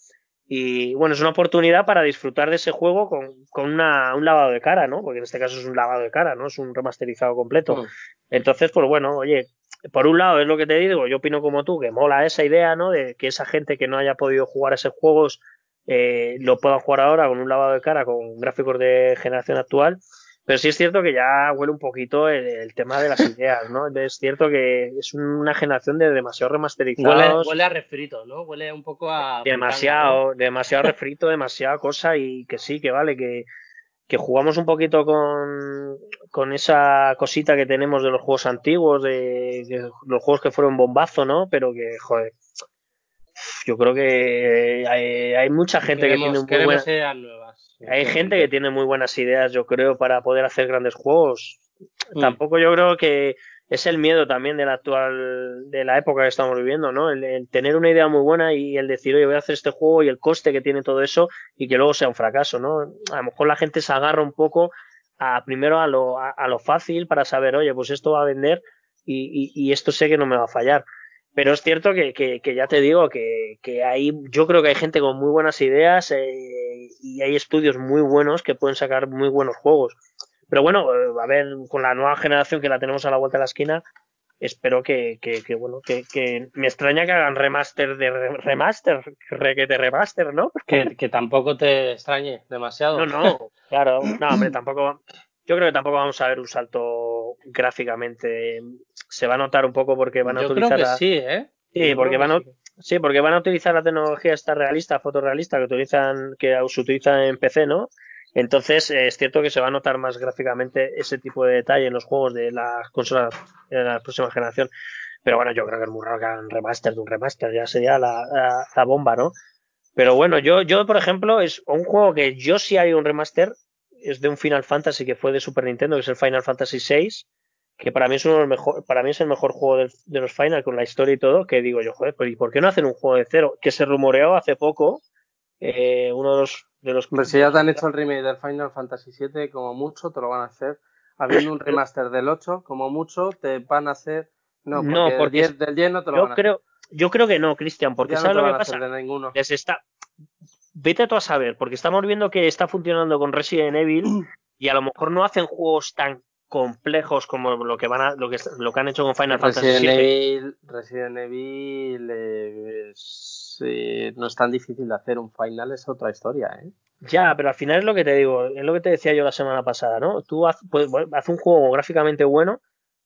y bueno, es una oportunidad para disfrutar de ese juego con, con una, un lavado de cara, ¿no? Porque en este caso es un lavado de cara, ¿no? Es un remasterizado completo. Mm. Entonces, pues bueno, oye, por un lado es lo que te digo, yo opino como tú, que mola esa idea, ¿no? De que esa gente que no haya podido jugar esos juegos eh, lo pueda jugar ahora con un lavado de cara, con gráficos de generación actual pero sí es cierto que ya huele un poquito el, tema de las ideas, ¿no? Es cierto que es una generación de demasiado remasterizados. Huele, a refrito, ¿no? Huele un poco a... Demasiado, demasiado refrito, demasiada cosa y que sí, que vale, que, que jugamos un poquito con, con esa cosita que tenemos de los juegos antiguos, de, los juegos que fueron bombazo, ¿no? Pero que, joder, yo creo que hay, hay mucha gente que tiene muy buenas nuevas. Hay gente que tiene muy buenas ideas, yo creo, para poder hacer grandes juegos. Mm. Tampoco yo creo que es el miedo también de la actual, de la época que estamos viviendo, ¿no? El, tener una idea muy buena y el decir, oye, voy a hacer este juego y el coste que tiene todo eso y que luego sea un fracaso, ¿no? A lo mejor la gente se agarra un poco a primero a lo, a, lo fácil para saber, oye, pues esto va a vender y, y, y esto sé que no me va a fallar. Pero es cierto que, que, ya te digo que, que, hay, yo creo que hay gente con muy buenas ideas eh, y hay estudios muy buenos que pueden sacar muy buenos juegos. Pero bueno, eh, a ver, con la nueva generación que la tenemos a la vuelta de la esquina, espero que, que, bueno, que, que, me extraña que hagan remaster de remaster, que te remaster, ¿no? Que, que tampoco te extrañe demasiado. No, no, claro, no, hombre, tampoco, yo creo que tampoco vamos a ver un salto gráficamente se va a notar un poco porque van a utilizar. Creo que sí, ¿eh? Sí, porque van a, sí. porque van a utilizar la tecnología esta realista, fotorrealista, que utilizan, que se utiliza en PC, ¿no? Entonces, eh, es cierto que se va a notar más gráficamente ese tipo de detalle en los juegos de las consolas de la próxima generación. Pero bueno, yo creo que es muy raro que hagan remaster de un remaster, ya sería la, bomba, ¿no? Pero bueno, yo, yo, por ejemplo, es un juego que yo sí haría un remaster, es de un Final Fantasy que fue de Super Nintendo, que es el Final Fantasy VI que para mí es uno de los mejor, para mí es el mejor juego de, los Final con la historia y todo, que digo yo, joder, pues ¿y por qué no hacen un juego de cero? Que se rumoreó hace poco eh, uno de los... De los si ya te han hecho el remake del Final Fantasy VII, como mucho te lo van a hacer. Habiendo un remaster del 8, como mucho te van a hacer... No, porque, del 10 no te lo yo van a creo, hacer. Yo creo que no, Cristian, porque ¿sabes lo que pasa? ninguno. Les está... Vete tú a saber, porque estamos viendo que está funcionando con Resident Evil y a lo mejor no hacen juegos tan complejos como lo que van a, lo que lo que han hecho con Final Resident Fantasy Evil, Resident Evil eh, eh, no es tan difícil de hacer un final es otra historia ¿eh? ya pero al final es lo que te digo es lo que te decía yo la semana pasada no tú haces pues, haz un juego gráficamente bueno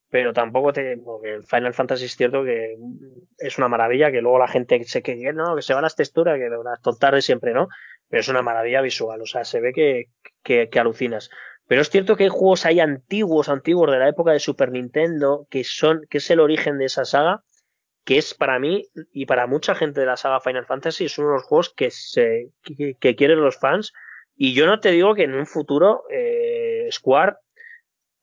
pero tampoco te porque el Final Fantasy es cierto que es una maravilla que luego la gente se que no que se van las texturas que las tontas siempre no pero es una maravilla visual o sea se ve que, que, que alucinas. Pero es cierto que hay juegos ahí antiguos, antiguos de la época de Super Nintendo, que son, que es el origen de esa saga, que es para mí y para mucha gente de la saga Final Fantasy, es uno de los juegos que se, que, quieren los fans. Y yo no te digo que en un futuro eh, Square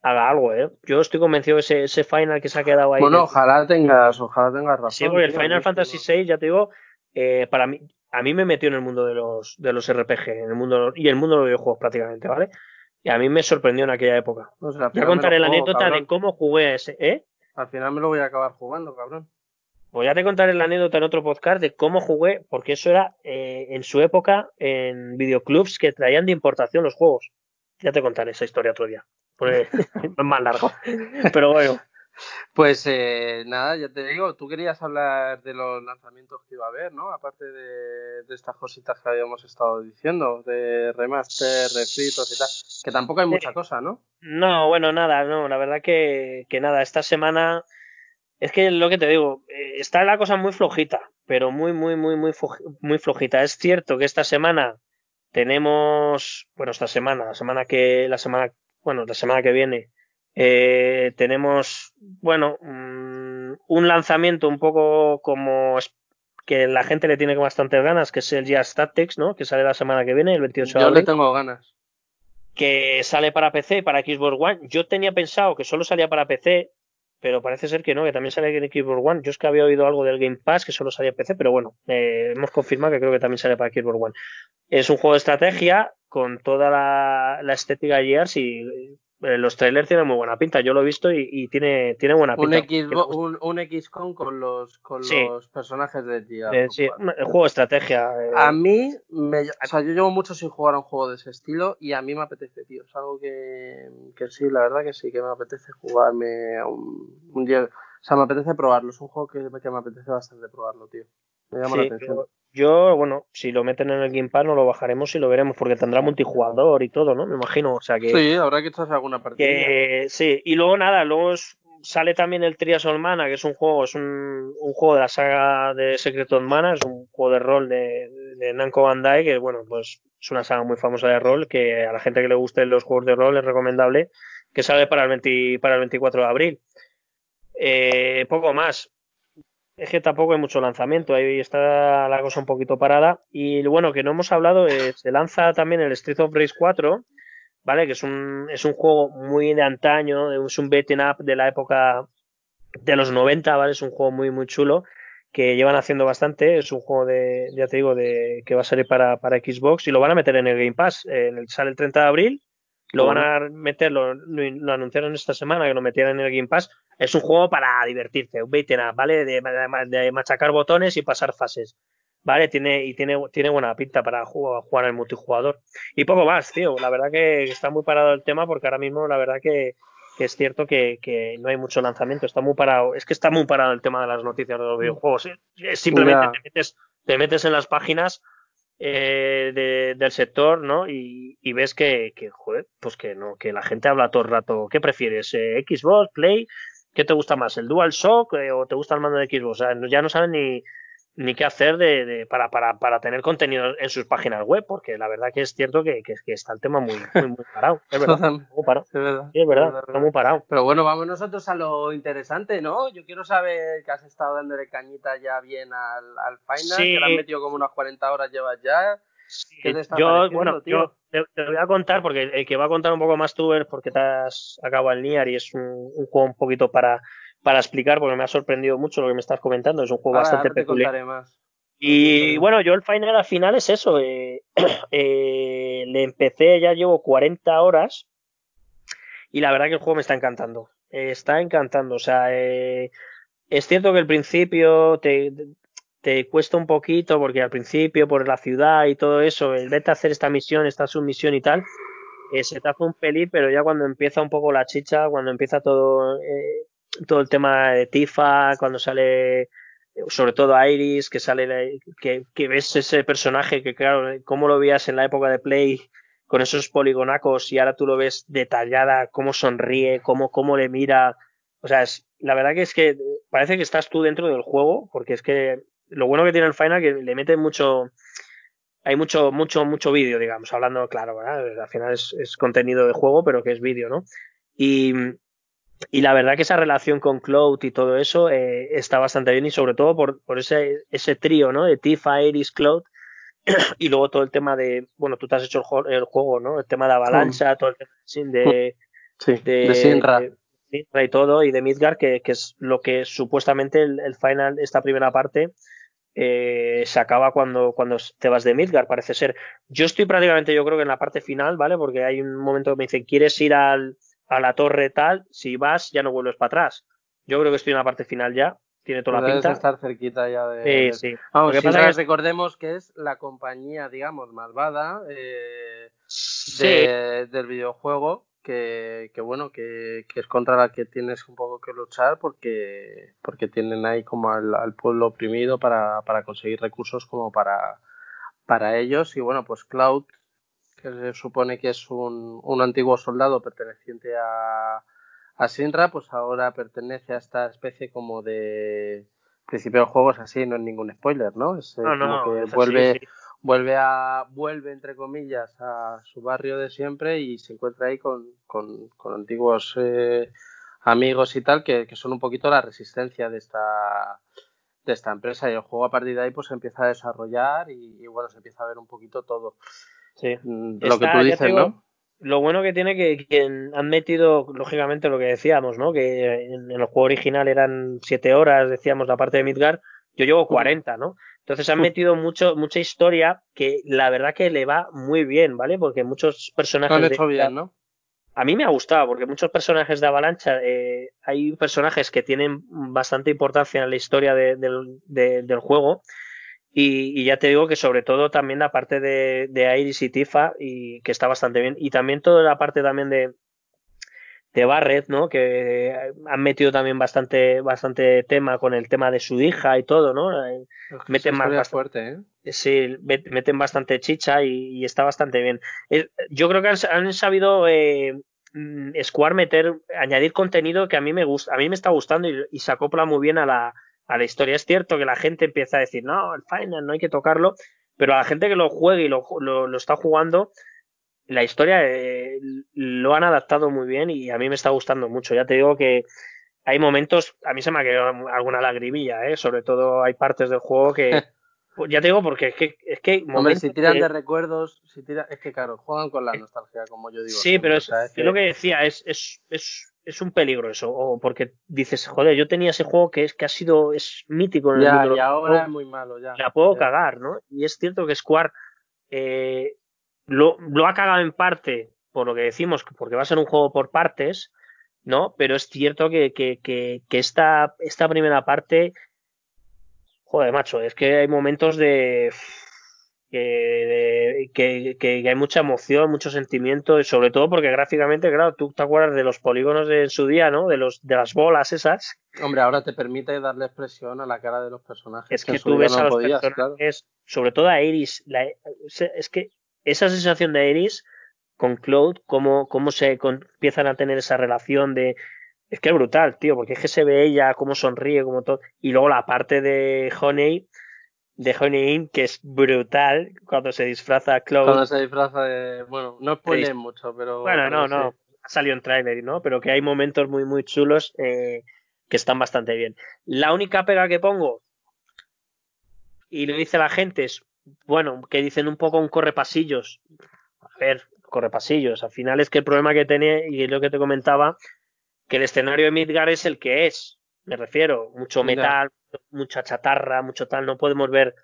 haga algo, ¿eh? Yo estoy convencido que ese, ese final que se ha quedado ahí. Bueno, ojalá tengas, ojalá tengas razón. Sí, porque el Final Fantasy VI, ya te digo, eh, para mí, a mí me metió en el mundo de los, de los RPG, en el mundo y el mundo de los videojuegos prácticamente, ¿vale? Y a mí me sorprendió en aquella época. voy a contaré la anécdota de cómo jugué ese, ¿eh? Al final me lo voy a acabar jugando, cabrón. Pues ya te contaré la anécdota en otro podcast de cómo jugué, porque eso era eh, en su época en videoclubs que traían de importación los juegos. Ya te contaré esa historia otro día. Es más largo. Pero bueno. Pues eh, nada, ya te digo, tú querías hablar de los lanzamientos que iba a haber, ¿no? Aparte de, estas cositas que habíamos estado diciendo, de remaster, refritos y tal, que tampoco hay mucha cosa, ¿no? No, bueno, nada, no, la verdad que, que nada, esta semana es que lo que te digo, eh, está la cosa muy flojita, pero muy, muy, muy, muy, muy flojita. Es cierto que esta semana tenemos, bueno, esta semana, la semana que, la semana, bueno, la semana que viene, eh, tenemos, bueno, mm, un lanzamiento un poco como que la gente le tiene bastantes ganas, que es el Jazz Tactics, ¿no? Que sale la semana que viene, el 28 de abril. Yo le tengo ganas. Que sale para PC y para Xbox One. Yo tenía pensado que solo salía para PC, pero parece ser que no, que también sale en Xbox One. Yo es que había oído algo del Game Pass que solo salía PC, pero bueno, eh, hemos confirmado que creo que también sale para Xbox One. Es un juego de estrategia con toda la, la estética de Gears y eh, los trailers tienen muy buena pinta, yo lo he visto y, tiene, tiene buena pinta. Un, un, XCOM con los, con los personajes de Gear. sí, el juego de estrategia. Eh. A mí, me, o sea, yo llevo mucho sin jugar a un juego de ese estilo y a mí me apetece, tío. Es algo que, que sí, la verdad que sí, que me apetece jugarme un, un día. O sea, me apetece probarlo, es un juego que, que me apetece bastante probarlo, tío. Me llama la atención. Yo, bueno, si lo meten en el Game Pass no lo bajaremos y lo veremos porque tendrá multijugador y todo, ¿no? Me imagino, o sea que... Sí, habrá que echarse alguna partida. sí, y luego nada, luego sale también el Trias Mana, que es un juego, es un, un, juego de la saga de Secret of Mana, es un juego de rol de, de Namco Bandai, que bueno, pues es una saga muy famosa de rol, que a la gente que le gusten los juegos de rol es recomendable, que sale para el, 20, para el 24 de abril. Eh, poco más es que tampoco hay mucho lanzamiento, ahí está la cosa un poquito parada. Y bueno, que no hemos hablado, eh, se lanza también el Street of Rage 4, ¿vale? Que es un, es un juego muy de antaño, es un beating up de la época de los 90, ¿vale? Es un juego muy, muy chulo que llevan haciendo bastante. Es un juego de, ya te digo, de que va a salir para, para Xbox y lo van a meter en el Game Pass. sale el 30 de abril lo van a meter, lo, anunciaron esta semana que lo metieran en el Game Pass. Es un juego para divertirte, un beat'em ¿vale? De, machacar botones y pasar fases. ¿Vale? Tiene, y tiene, tiene buena pinta para jugar, jugar el multijugador. Y poco más, tío. La verdad que está muy parado el tema porque ahora mismo la verdad que, es cierto que, no hay mucho lanzamiento. Está muy parado. Es que está muy parado el tema de las noticias de los videojuegos. Simplemente te metes, te metes en las páginas eh, del sector, ¿no? Y, ves que, que, joder, pues que no, que la gente habla todo el rato. ¿Qué prefieres? Eh, ¿Xbox, Play? ¿Qué te gusta más? ¿El DualShock eh, o te gusta el mando de Xbox? O sea, ya no saben ni, ni qué hacer de, para, para, para, tener contenido en sus páginas web, porque la verdad que es cierto que, que, está el tema muy, muy, parado. Es verdad, muy parado. Es verdad, es verdad, está muy parado. Pero bueno, vamos nosotros a lo interesante, ¿no? Yo quiero saber que has estado dándole cañita ya bien al, al final, que le han metido como unas 40 horas llevas ya. ¿Qué te está yo, bueno, yo te, voy a contar, porque el, que va a contar un poco más tú es porque te has acabado el Niar y es un, un juego un poquito para para explicar, porque me ha sorprendido mucho lo que me estás comentando. Es un juego bastante peculiar. Y bueno, yo el final al final es eso. Eh, eh, le empecé, ya llevo 40 horas. Y la verdad que el juego me está encantando. está encantando. O sea, es cierto que al principio te, te cuesta un poquito porque al principio por la ciudad y todo eso, el vete a hacer esta misión, esta submisión y tal, eh, se te hace un pelín, pero ya cuando empieza un poco la chicha, cuando empieza todo, eh, todo el tema de Tifa, cuando sale sobre todo Iris, que sale, que, que ves ese personaje que claro, cómo lo veías en la época de Play con esos poligonacos y ahora tú lo ves detallada, cómo sonríe, cómo, cómo le mira. O sea, es, la verdad que es que parece que estás tú dentro del juego, porque es que lo bueno que tiene el Final que le mete mucho hay mucho mucho mucho vídeo digamos hablando claro ¿verdad? al final es, es, contenido de juego pero que es vídeo no y, y la verdad que esa relación con Cloud y todo eso eh, está bastante bien y sobre todo por, por ese ese trío no de Tifa Iris Cloud. Y luego todo el tema de bueno tú te has hecho el, juego, el juego no el tema de avalancha todo el tema de sí, de, de Sinra. de, y todo y de Midgar que, que, es lo que supuestamente el, el final esta primera parte eh, se acaba cuando, cuando te vas de Midgar, parece ser. Yo estoy prácticamente, yo creo que en la parte final, ¿vale? Porque hay un momento que me dicen, ¿quieres ir al, a la torre tal? Si vas, ya no vuelves para atrás. Yo creo que estoy en la parte final ya. Tiene toda la pinta. estar cerquita ya de. Sí, sí. Vamos, que pasa es que recordemos que es la compañía, digamos, malvada eh, sí. del videojuego que, que bueno, que, que, es contra la que tienes un poco que luchar porque, porque tienen ahí como al, al pueblo oprimido para, para, conseguir recursos como para, para ellos. Y bueno, pues Cloud, que se supone que es un, un antiguo soldado perteneciente a, a Sinra, pues ahora pertenece a esta especie como de principio del juego es así, no es ningún spoiler, ¿no? Es no, no, como que es vuelve, así, sí vuelve a vuelve entre comillas a su barrio de siempre y se encuentra ahí con, con, con antiguos eh, amigos y tal que, que, son un poquito la resistencia de esta de esta empresa. Y el juego a partir de ahí pues se empieza a desarrollar y, y bueno se empieza a ver un poquito todo. Sí. Mm, lo Está, que tú dices digo, no lo bueno que tiene que, que, han metido lógicamente lo que decíamos no que en, en el juego original eran siete horas decíamos la parte de Midgar. Yo llevo 40 no entonces han metido mucho, mucha historia que la verdad que le va muy bien, ¿vale? Porque muchos personajes. Lo han hecho de, bien, ¿no? A mí me ha gustado, porque muchos personajes de Avalancha, eh, hay personajes que tienen bastante importancia en la historia de, de, de, del juego. Y, y, ya te digo que sobre todo también la parte de, de Iris y Tifa, y que está bastante bien. Y también toda la parte también de, de Barrett, ¿no? Que han metido también bastante, bastante tema con el tema de su hija y todo, ¿no? Meten más bastante, fuerte, ¿eh? Sí, meten bastante chicha y, y está bastante bien. Yo creo que han, han sabido eh, Square meter, añadir contenido que a mí me gusta, a mí me está gustando y, y, se acopla muy bien a la, a la historia. Es cierto que la gente empieza a decir, no, el final no hay que tocarlo, pero a la gente que lo juegue y lo, lo, lo está jugando, la historia eh, lo han adaptado muy bien y a mí me está gustando mucho. Ya te digo que hay momentos, a mí se me ha quedado alguna lagrimilla, ¿eh? sobre todo hay partes del juego que... Pues ya te digo porque es que... Es que Hombre, si tiran que... de recuerdos, si tira, es que claro, juegan con la nostalgia, como yo digo. Sí, pero es, que... lo que decía, es, es, es, es un peligro eso, o porque dices, joder, yo tenía ese juego que es que ha sido, es mítico en ya, el mundo. Y ahora es muy malo, ya. La puedo ya. cagar, ¿no? Y es cierto que Square... Eh, lo, lo, ha cagado en parte por lo que decimos, porque va a ser un juego por partes, ¿no? Pero es cierto que, que, que, que esta, esta primera parte, joder, macho, es que hay momentos de que, que, que, hay mucha emoción, mucho sentimiento, y sobre todo porque gráficamente, claro, tú te acuerdas de los polígonos de su día, ¿no? De los de las bolas esas. Hombre, ahora te permite darle expresión a la cara de los personajes. Es que, que tú ves no a los podías, personajes, claro. sobre todo a Iris, la, es que esa sensación de Iris con Cloud, cómo, cómo se con, empiezan a tener esa relación de... Es que es brutal, tío, porque es que se ve ella, cómo sonríe, como todo. Y luego la parte de Honey, de Honey que es brutal cuando se disfraza Cloud. Cuando se disfraza de... Bueno, no spoilen mucho, pero... Bueno, pero no, sí. no. Ha salido en trailer, ¿no? Pero que hay momentos muy, muy chulos eh, que están bastante bien. La única pega que pongo, y lo dice la gente, es, bueno, que dicen un poco un correpasillos. A ver, correpasillos. Al final es que el problema que tenía, y es lo que te comentaba, que el escenario de Midgar es el que es. Me refiero, mucho metal, mucha chatarra, mucho tal. No podemos ver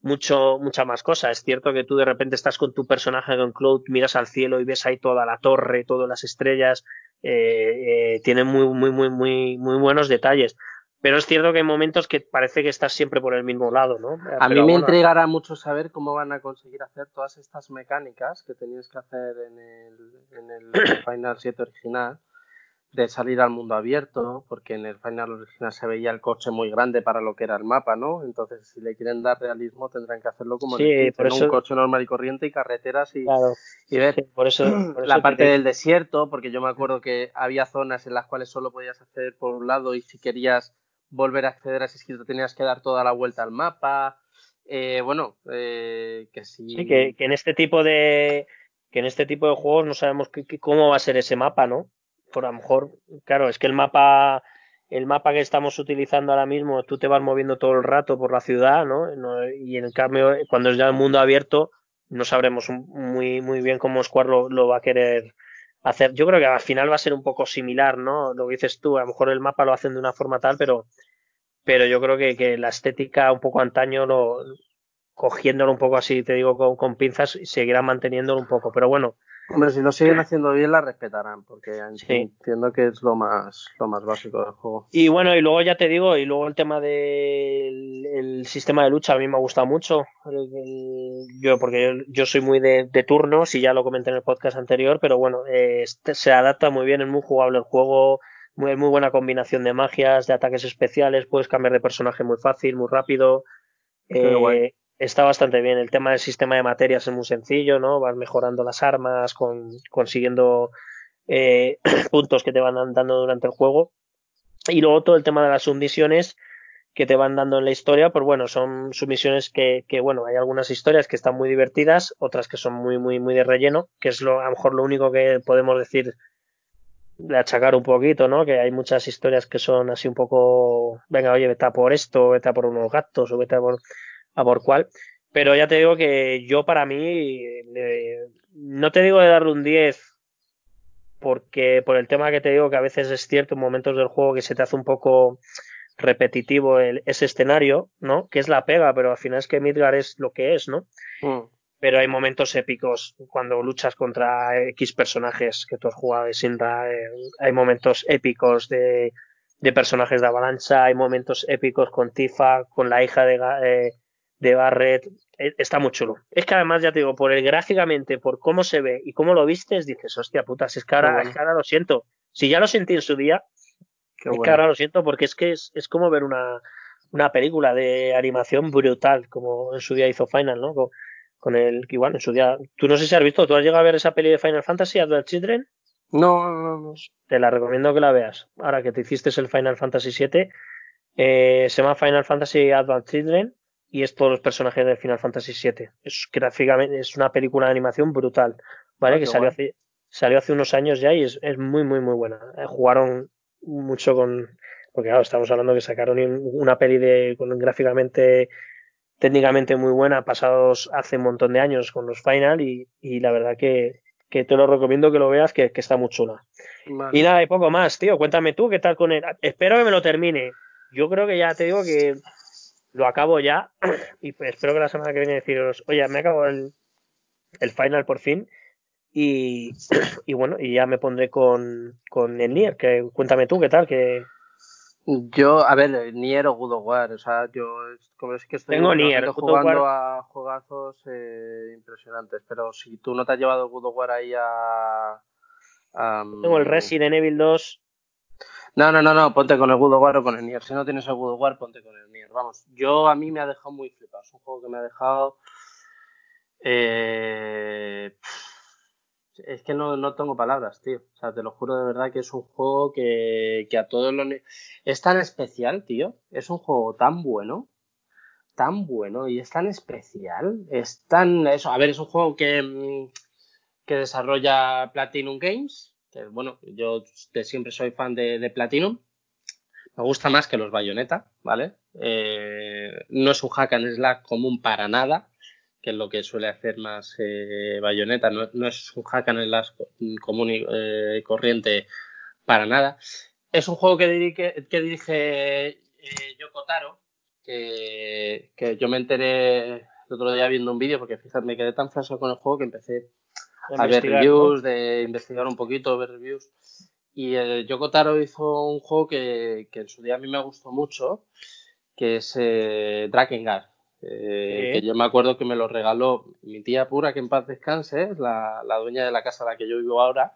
mucho, mucha más cosa. Es cierto que tú de repente estás con tu personaje con Cloud, miras al cielo y ves ahí toda la torre, todas las estrellas, eh, eh, tiene muy, muy, muy, muy, muy buenos detalles. Pero es cierto que hay momentos que parece que estás siempre por el mismo lado, ¿no? A mí me intrigará mucho saber cómo van a conseguir hacer todas estas mecánicas que tenías que hacer en el, en el Final 7 original de salir al mundo abierto, porque en el Final original se veía el coche muy grande para lo que era el mapa, ¿no? Entonces, si le quieren dar realismo, tendrán que hacerlo como en un coche normal y corriente y carreteras y, y ver por eso, la parte del desierto, porque yo me acuerdo que había zonas en las cuales solo podías acceder por un lado y si querías volver a acceder a ese sitio tenías que dar toda la vuelta al mapa. Eh, bueno, eh, que sí. Que, en este tipo de que en este tipo de juegos no sabemos cómo va a ser ese mapa, ¿no? por a lo mejor, claro, es que el mapa, el mapa que estamos utilizando ahora mismo, tú te vas moviendo todo el rato por la ciudad, ¿no? y en cambio, cuando es ya el mundo abierto, no sabremos muy, muy bien cómo Square lo, va a querer hacer. Yo creo que al final va a ser un poco similar, ¿no? Lo que dices tú, a lo mejor el mapa lo hacen de una forma tal, pero, pero yo creo que, que la estética un poco antaño lo, cogiéndolo un poco así, te digo, con, con pinzas, seguirá manteniéndolo un poco. Pero bueno, Hombre, si lo siguen haciendo bien, la respetarán, porque entiendo que es lo más, lo más básico del juego. Y bueno, y luego ya te digo, y luego el tema del sistema de lucha a mí me ha gustado mucho. yo, porque yo, soy muy de, turnos y ya lo comenté en el podcast anterior, pero bueno, este se adapta muy bien, es muy jugable el juego, muy, muy buena combinación de magias, de ataques especiales, puedes cambiar de personaje muy fácil, muy rápido. Eh, está bastante bien. El tema del sistema de materias es muy sencillo, ¿no? Vas mejorando las armas, con, consiguiendo eh, puntos que te van dando durante el juego. Y luego todo el tema de las submisiones que te van dando en la historia, pues bueno, son submisiones que, que, bueno, hay algunas historias que están muy divertidas, otras que son muy, muy, muy de relleno, que es lo, a lo mejor lo único que podemos decir de achacar un poquito, ¿no? Que hay muchas historias que son así un poco, venga, oye, vete a por esto, vete a por unos gatos, o vete a por a por cuál. Pero ya te digo que yo para mí, no te digo de darle un 10, porque por el tema que te digo que a veces es cierto en momentos del juego que se te hace un poco repetitivo el, ese escenario, ¿no? Que es la pega, pero al final es que Midgar es lo que es, ¿no? Mm. Pero hay momentos épicos cuando luchas contra X personajes que tú has jugado de Sinra, eh, hay momentos épicos de, de, personajes de Avalancha, hay momentos épicos con Tifa, con la hija de, eh, de Barrett, e, está muy chulo. Es que además, ya te digo, por el gráficamente, por cómo se ve y cómo lo vistes, dices, hostia puta, es que ahora, lo siento. Si ya lo sentí en su día, es que ahora lo siento porque es que es, es como ver una, una película de animación brutal, como en su día hizo Final, ¿no? Con, el que igual en su día. Tú no sé si has visto, ¿tú has llegado a ver esa peli de Final Fantasy, Adult Children? No, no, no. Te la recomiendo que la veas. Ahora que te hiciste el Final Fantasy VII, eh, se llama Final Fantasy Advent Children y es todos los personajes de Final Fantasy VII. Es gráficamente es una película de animación brutal, ¿vale? Ah, que salió hace, salió hace unos años ya y es, es muy, muy, muy buena. Eh, jugaron mucho con. Porque claro, estamos hablando que sacaron una peli de con, gráficamente, técnicamente muy buena, pasados hace un montón de años con los Final, y, y la verdad que, que te lo recomiendo que lo veas, que, que está muy chula. Y nada, y poco más, tío. Cuéntame tú qué tal con él. Espero que me lo termine. Yo creo que ya te digo que lo acabo ya y pues espero que la semana que viene deciros, oye, me acabo el, el final por fin y, y, bueno, y ya me pondré con, con el Nier, que cuéntame tú qué tal, que... Yo, a ver, Nier o God of War, o sea, yo como es que estoy Tengo Nier, jugando a jugazos eh, impresionantes, pero si tú no te has llevado God of War ahí a... Tengo el Resident Evil 2 no, no, no, no, ponte con el Good of War o con el Nier. Si no tienes el Good of War, ponte con el Nier. Vamos, yo a mí me ha dejado muy flipado. Es un juego que me ha dejado. Eh, es que no, no, tengo palabras, tío. O sea, te lo juro de verdad que es un juego que, que a todos los. Es tan especial, tío. Es un juego tan bueno. Tan bueno y es tan especial. Es tan. Eso, a ver, es un juego que, mm, que desarrolla Platinum Games bueno, yo siempre soy fan de, Platinum. Me gusta más que los Bayonetta, ¿vale? Eh, no es un hack and slash común para nada, que es lo que suele hacer más eh, Bayonetta. No, es un hack and slash común y eh, corriente para nada. Es un juego que dirige, que dirige Yoko Taro, que, yo me enteré el otro día viendo un vídeo, porque fíjate, me quedé tan flasheado con el juego que empecé a ver reviews, de investigar un poquito, ver reviews. Y el Yoko Taro hizo un juego que, que, en su día a mí me gustó mucho, que es eh, Drakengard. Eh, que yo me acuerdo que me lo regaló mi tía pura, que en paz descanse, la, la dueña de la casa en la que yo vivo ahora,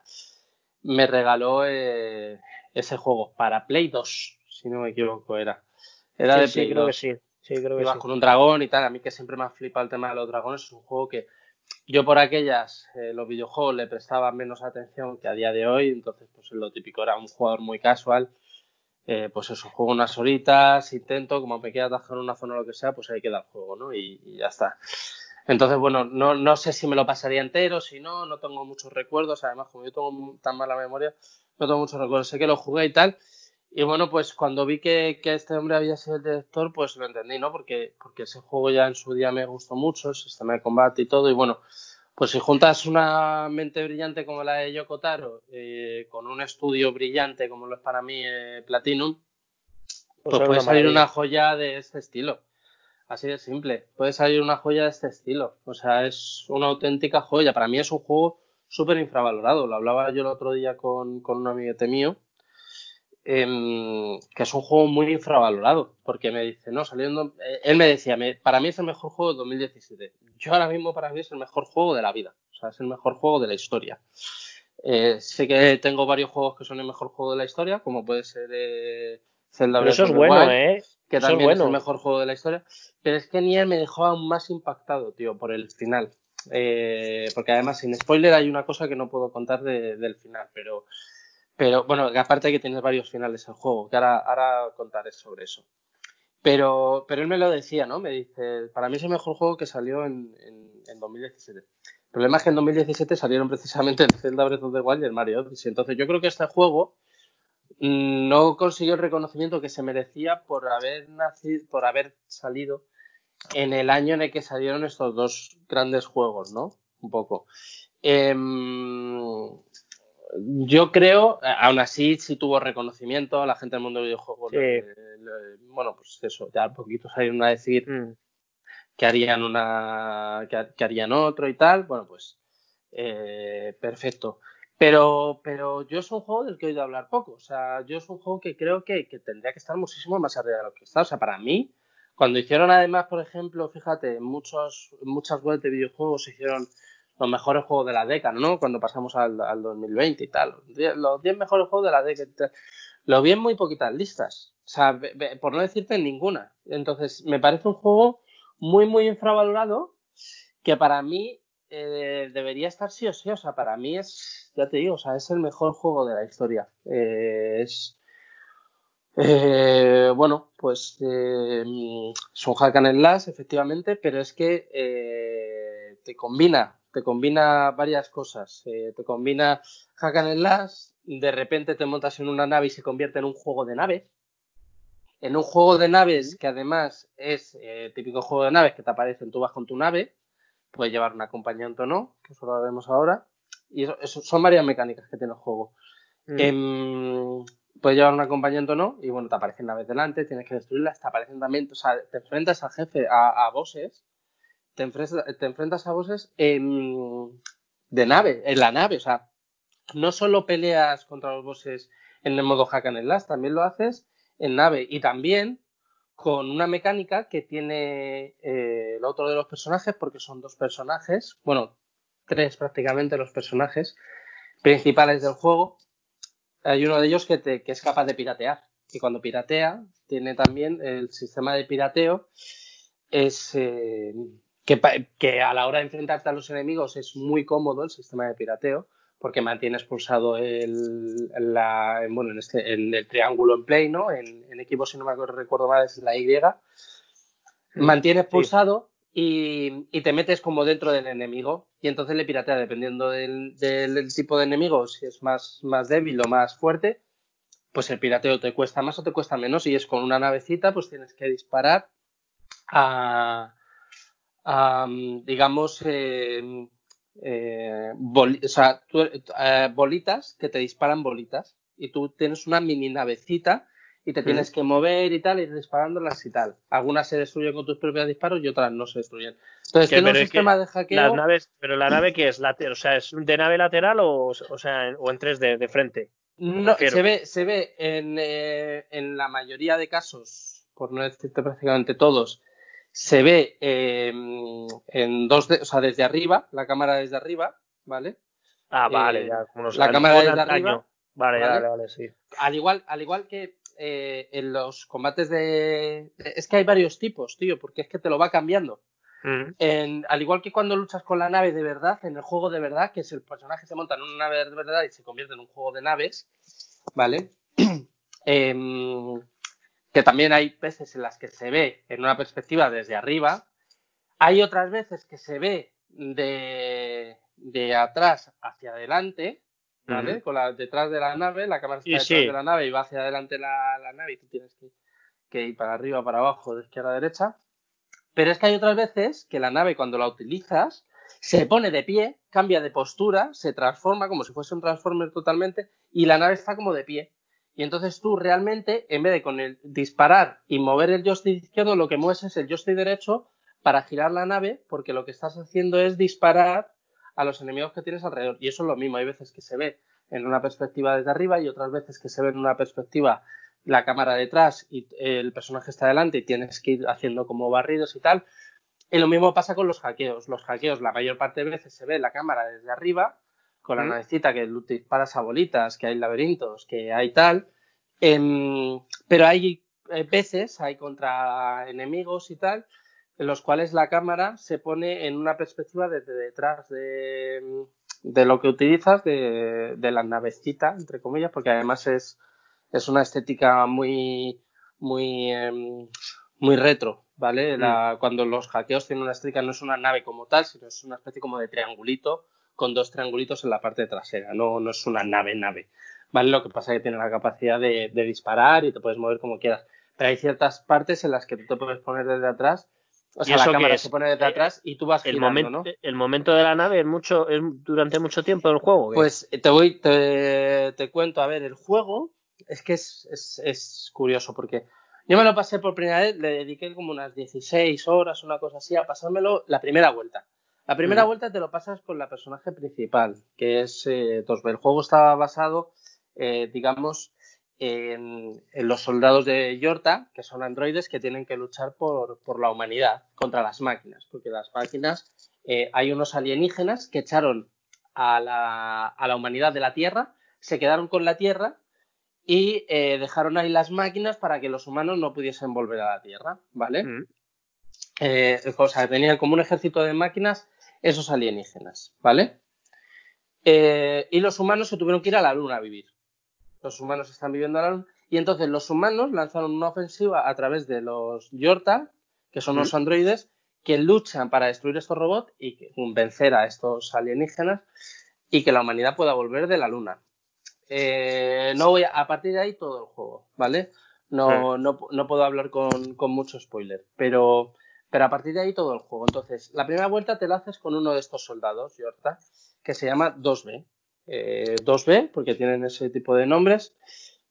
me regaló eh, ese juego para Play 2, si no me equivoco, era. Era de Play sí, creo que sí. Sí, creo que Ibas con un dragón y tal. A mí que siempre me ha flipado el tema de los dragones. Es un juego que yo por aquellas, eh, los videojuegos le prestaba menos atención que a día de hoy. Entonces, pues lo típico era un jugador muy casual. Eh, pues eso, juego unas horitas, intento, como me queda atajar una zona o lo que sea, pues ahí queda el juego, ¿no? Y, y ya está. Entonces, bueno, no, no, sé si me lo pasaría entero, si no, no tengo muchos recuerdos. Además, como yo tengo tan mala memoria, no tengo muchos recuerdos. Sé que lo jugué y tal. Y bueno, pues cuando vi que, que, este hombre había sido el director, pues lo entendí, ¿no? Porque, porque ese juego ya en su día me gustó mucho, el sistema de combate y todo. Y bueno, pues si juntas una mente brillante como la de Yoko Taro, eh, con un estudio brillante como lo es para mí eh, Platinum, pues, pues puede salir una joya de este estilo. Así de simple. Puede salir una joya de este estilo. O sea, es una auténtica joya. Para mí es un juego súper infravalorado. Lo hablaba yo el otro día con, con un amiguete mío eh, que es un juego muy infravalorado, porque me dice, no, saliendo, eh, él me decía, me, para mí es el mejor juego de 2017. Yo ahora mismo para mí es el mejor juego de la vida, o sea, es el mejor juego de la historia. Eh, sé que tengo varios juegos que son el mejor juego de la historia, como puede ser eh, Zelda Breath of the bueno, ¿eh? que también es, bueno. es, el mejor juego de la historia, pero es que Nier me dejó aún más impactado, tío, por el final. Eh, porque además, sin spoiler, hay una cosa que no puedo contar de, del final, pero pero bueno, aparte hay que tener varios finales el juego, que ahora, ahora contaré sobre eso. Pero, pero él me lo decía, ¿no? Me dice, para mí es el mejor juego que salió en, en, en 2017. El problema es que en 2017 salieron precisamente el Zelda Breath of the Wild y el Mario Odyssey. Entonces yo creo que este juego no consiguió el reconocimiento que se merecía por haber nacido, por haber salido en el año en el que salieron estos dos grandes juegos, ¿no? Un poco. Eh, yo creo, aún así, sí tuvo reconocimiento, la gente del mundo del videojuego. Sí. Le, le, bueno, pues eso, ya poquito salieron a decir mm. que harían una. Que, que, harían otro y tal. Bueno, pues. Eh, perfecto. Pero, pero yo es un juego del que he oído hablar poco. O sea, yo es un juego que creo que, que tendría que estar muchísimo más arriba de lo que está. O sea, para mí, cuando hicieron además, por ejemplo, fíjate, muchos, muchas webs de videojuegos hicieron los mejores juegos de la década, ¿no? Cuando pasamos al, al 2020 y tal. Los 10 mejores juegos de la década. Lo vi en muy poquitas listas. O sea, por no decirte ninguna. Entonces, me parece un juego muy, muy infravalorado que para mí eh, debería estar sí o sí. O sea, para mí es, ya te digo, o sea, es el mejor juego de la historia. Eh, es. Eh, bueno, pues eh, es un hack and slash, efectivamente, pero es que eh, te combina te combina varias cosas. Eh, te combina hack and slash, de repente te montas en una nave y se convierte en un juego de naves. En un juego de naves que además es eh, típico juego de naves que te aparecen, tú vas con tu nave, puedes llevar un acompañante o no, que eso lo veremos ahora. Y eso, eso, son varias mecánicas que tiene el juego. Mm. Eh, puedes llevar un acompañante o no, y bueno, te aparecen naves delante, tienes que destruirlas, te aparecen también, o sea, te enfrentas al jefe, a, a bosses, te enfrentas, a bosses en, de nave, en la nave. O sea, no solo peleas contra los bosses en el modo hack and slash, también lo haces en nave. Y también con una mecánica que tiene eh, el otro de los personajes, porque son dos personajes, bueno, tres prácticamente los personajes principales del juego. Hay uno de ellos que, te, es capaz de piratear. Y cuando piratea, tiene también el sistema de pirateo. Es, eh, que, que, a la hora de enfrentarte a los enemigos es muy cómodo el sistema de pirateo, porque mantienes pulsado el, la, bueno, en, este, en el triángulo en play, ¿no? En, en equipo, si no me recuerdo mal, es la Y. Mantienes pulsado sí. y, y, te metes como dentro del enemigo y entonces le piratea dependiendo del, del, del, tipo de enemigo, si es más, más débil o más fuerte, pues el pirateo te cuesta más o te cuesta menos y es con una navecita, pues tienes que disparar a um, digamos, eh, eh, bol o sea, tú, eh, bolitas que te disparan bolitas y tú tienes una mini navecita y te tienes que mover y tal, ir disparándolas y tal. Algunas se destruyen con tus propios disparos y otras no se destruyen. Entonces, tiene un sistema de hackeo. Las naves, pero la nave que es lateral, o sea, es de nave lateral o, o sea, o en 3D de frente. No, se ve, se ve en, eh, en, la mayoría de casos, por no decirte prácticamente todos, se ve eh, en dos, o sea, desde arriba, la cámara desde arriba, ¿vale? Ah, vale, eh, ya. la cámara desde arriba. Vale, vale, vale, sí. Al igual, al igual que eh, en los combates de... Es que hay varios tipos, tío, porque es que te lo va cambiando. Mm. al igual que cuando luchas con la nave de verdad, en el juego de verdad, que es el personaje se monta en una nave de verdad y se convierte en un juego de naves, ¿vale? Em, que también hay veces en las que se ve en una perspectiva desde arriba. Hay otras veces que se ve de, de atrás hacia adelante, ¿vale? Con la, detrás de la nave, la cámara está detrás de la nave y va hacia adelante la, la nave y tú tienes que, que, ir para arriba, para abajo, de izquierda a derecha. Pero es que hay otras veces que la nave cuando la utilizas se pone de pie, cambia de postura, se transforma como si fuese un transformer totalmente y la nave está como de pie. Y entonces tú realmente, en vez de con el disparar y mover el joystick izquierdo, lo que mueves es el joystick derecho para girar la nave, porque lo que estás haciendo es disparar a los enemigos que tienes alrededor. Y eso es lo mismo, hay veces que se ve en una perspectiva desde arriba y otras veces que se ve en una perspectiva la cámara detrás y el personaje está delante y tienes que ir haciendo como barridos y tal. Y lo mismo pasa con los hackeos. Los hackeos la mayor parte de veces se ve la cámara desde arriba con la navecita que disparas a bolitas, que hay laberintos, que hay tal. Em, pero hay veces, hay contra enemigos y tal, en los cuales la cámara se pone en una perspectiva desde detrás de, de lo que utilizas, de, de, la navecita, entre comillas, porque además es, es una estética muy, muy, em, muy retro, ¿vale? Mm. cuando los hackeos tienen una estética, no es una nave como tal, sino es una especie como de triangulito con dos triangulitos en la parte trasera, no, no es una nave nave, ¿vale? Lo que pasa es que tiene la capacidad de, de disparar y te puedes mover como quieras. Pero hay ciertas partes en las que tú te puedes poner desde atrás o sea, la cámara se pone desde atrás y tú vas el girando, momento, ¿no? El momento de la nave es mucho, es durante mucho tiempo el juego. Pues te voy, te, te, cuento, a ver, el juego es que es, es, es, curioso porque yo me lo pasé por primera vez, le dediqué como unas 16 horas, una cosa así, a pasármelo la primera vuelta. La primera vuelta te lo pasas con la personaje principal, que es eh, El juego estaba basado, eh, digamos, en, los soldados de Yorta, que son androides que tienen que luchar por, la humanidad contra las máquinas, porque las máquinas, eh, hay unos alienígenas que echaron a la, a la, humanidad de la Tierra, se quedaron con la Tierra y eh, dejaron ahí las máquinas para que los humanos no pudiesen volver a la Tierra, ¿vale? Mm. Eh, o sea, tenían como un ejército de máquinas esos alienígenas, ¿vale? y los humanos se tuvieron que ir a la Luna a vivir los humanos están viviendo a la luna, y entonces los humanos lanzaron una ofensiva a través de los Yorta, que son los androides, que luchan para destruir estos robots y vencer a estos alienígenas y que la humanidad pueda volver de la luna. Eh, no voy a, partir de ahí todo el juego, ¿vale? No, no, no puedo hablar con, con, mucho spoiler, pero, pero a partir de ahí todo el juego. Entonces, la primera vuelta te la haces con uno de estos soldados, Yorta, que se llama 2B. 2B, eh, porque tienen ese tipo de nombres,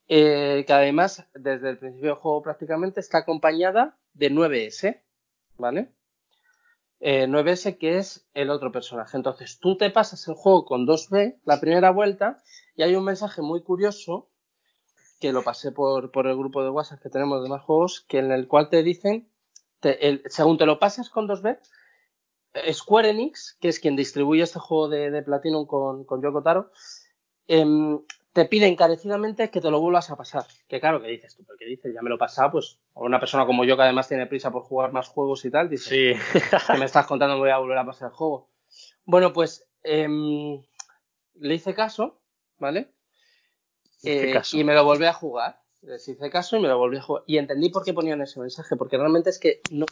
eh, que además desde el principio del juego prácticamente está acompañada de 9S, ¿vale? 9S eh, que es el otro personaje. Entonces tú te pasas el juego con 2B la primera vuelta y hay un mensaje muy curioso que lo pasé por, por el grupo de WhatsApp que tenemos de más juegos, que en el cual te dicen, según te lo pasas con 2B, Square Enix, que es quien distribuye este juego de, Platinum con, con Yoko Taro, em, te pide encarecidamente que te lo vuelvas a pasar. Que claro, que dices tú, porque dices, ya me lo he pasado, pues una persona como yo que además tiene prisa por jugar más juegos y tal, dice, sí. que me estás contando me voy a volver a pasar el juego. Bueno, pues em, le hice caso, ¿vale? Eh, y me lo volví a jugar. Les hice caso y me lo volví a jugar. Y entendí por qué ponían ese mensaje, porque realmente es que no,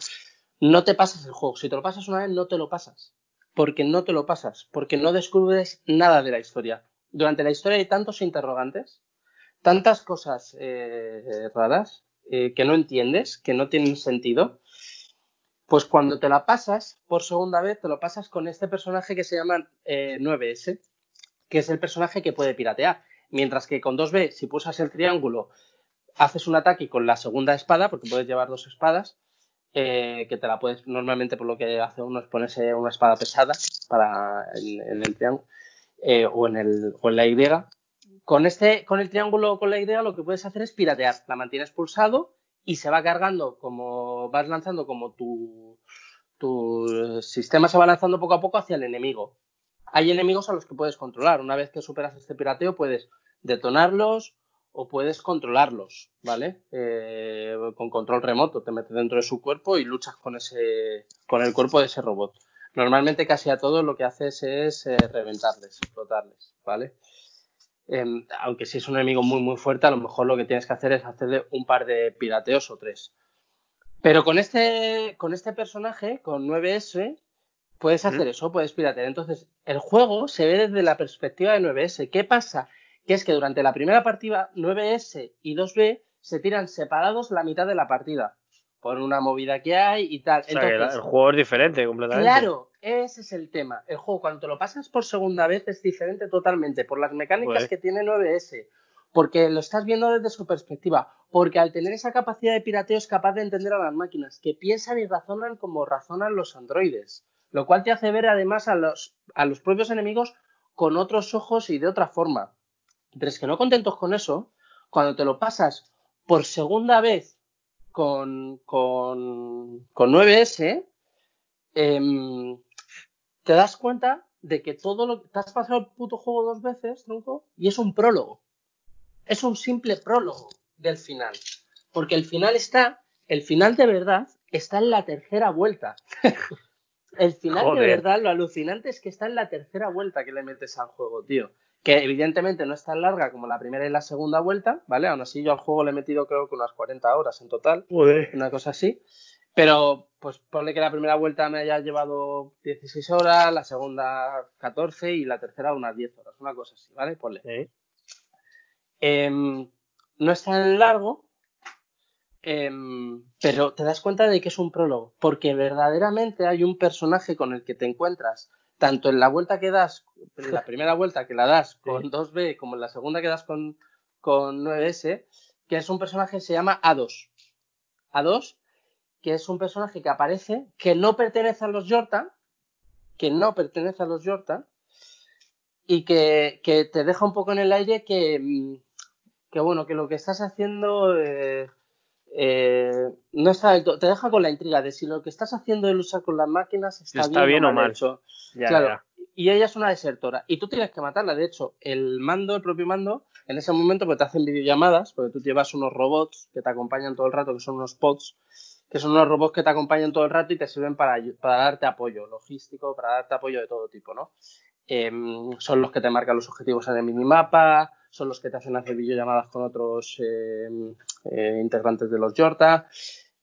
no te pasas el juego. Si te lo pasas una vez, no te lo pasas. Porque no te lo pasas. Porque no descubres nada de la historia. Durante la historia hay tantos interrogantes, tantas cosas eh, raras eh, que no entiendes, que no tienen sentido. Pues cuando te la pasas por segunda vez, te lo pasas con este personaje que se llama 9S, eh, que es el personaje que puede piratear. Mientras que con 2B, si pulsas el triángulo haces un ataque con la segunda espada, porque puedes llevar dos espadas, eh, que te la puedes, normalmente por lo que hace uno es ponerse una espada pesada para en, el triángulo eh, o, en el, o en la Y. Con, este, con el triángulo o con la Y lo que puedes hacer es piratear, la mantienes pulsado y se va cargando como vas lanzando como tu, tu sistema se va lanzando poco a poco hacia el enemigo. Hay enemigos a los que puedes controlar. Una vez que superas este pirateo puedes detonarlos o puedes controlarlos, ¿vale? Eh, con control remoto, te metes dentro de su cuerpo y luchas con ese, con el cuerpo de ese robot. Normalmente casi a todos lo que haces es eh, reventarles, explotarles, ¿vale? Em, aunque si es un enemigo muy muy fuerte, a lo mejor lo que tienes que hacer es hacerle un par de pirateos o tres. Pero con este, con este personaje, con 9S, puedes hacer eso, puedes piratear. Entonces, el juego se ve desde la perspectiva de 9S. ¿Qué pasa? Que es que durante la primera partida, 9S y 2B se tiran separados la mitad de la partida. Por una movida que hay y tal. Entonces, el juego es diferente completamente. Claro, ese es el tema. El juego, cuando lo pasas por segunda vez, es diferente totalmente. Por las mecánicas que tiene 9S porque lo estás viendo desde su perspectiva, porque al tener esa capacidad de pirateo es capaz de entender a las máquinas, que piensan y razonan como razonan los androides, lo cual te hace ver además a los, a los propios enemigos con otros ojos y de otra forma. Pero es que no contentos con eso, cuando te lo pasas por segunda vez con, con, con 9S, em, te das cuenta de que todo lo te has pasado el puto juego dos veces, tronco, y es un prólogo es un simple prólogo del final. Porque el final está, el final de verdad está en la tercera vuelta. el final de verdad, lo alucinante es que está en la tercera vuelta que le metes al juego, tío. Que evidentemente no es tan larga como la primera y la segunda vuelta, ¿vale? Aún así yo al juego le he metido creo que unas 40 horas en total. Una cosa así. Pero pues ponle que la primera vuelta me haya llevado 16 horas, la segunda 14 y la tercera unas 10 horas, una cosa así, ¿vale? Ponle. Em, no es tan largo, em, pero te das cuenta de que es un prólogo, porque verdaderamente hay un personaje con el que te encuentras, tanto en la vuelta que das, en la primera vuelta que la das con 2B, como en la segunda que das con, con 9S, que es un personaje que se llama A2. A2, que es un personaje que aparece, que no pertenece a los Yorta, que no pertenece a los Yorta, y que, que te deja un poco en el aire que mm, que bueno, que lo que estás haciendo eh, eh, no está te deja con la intriga de si lo que estás haciendo de luchar con las máquinas está, bien, o mal. Hecho. claro. Y ella es una desertora. Y tú tienes que matarla. De hecho, el mando, el propio mando, en ese momento pues, te hacen videollamadas, porque tú llevas unos robots que te acompañan todo el rato, que son unos pods, que son unos robots que te acompañan todo el rato y te sirven para, para darte apoyo logístico, para darte apoyo de todo tipo, ¿no? Em, son los que te marcan los objetivos en el minimapa, son los que te hacen hacer videollamadas con otros eh, eh, integrantes de los Yorta.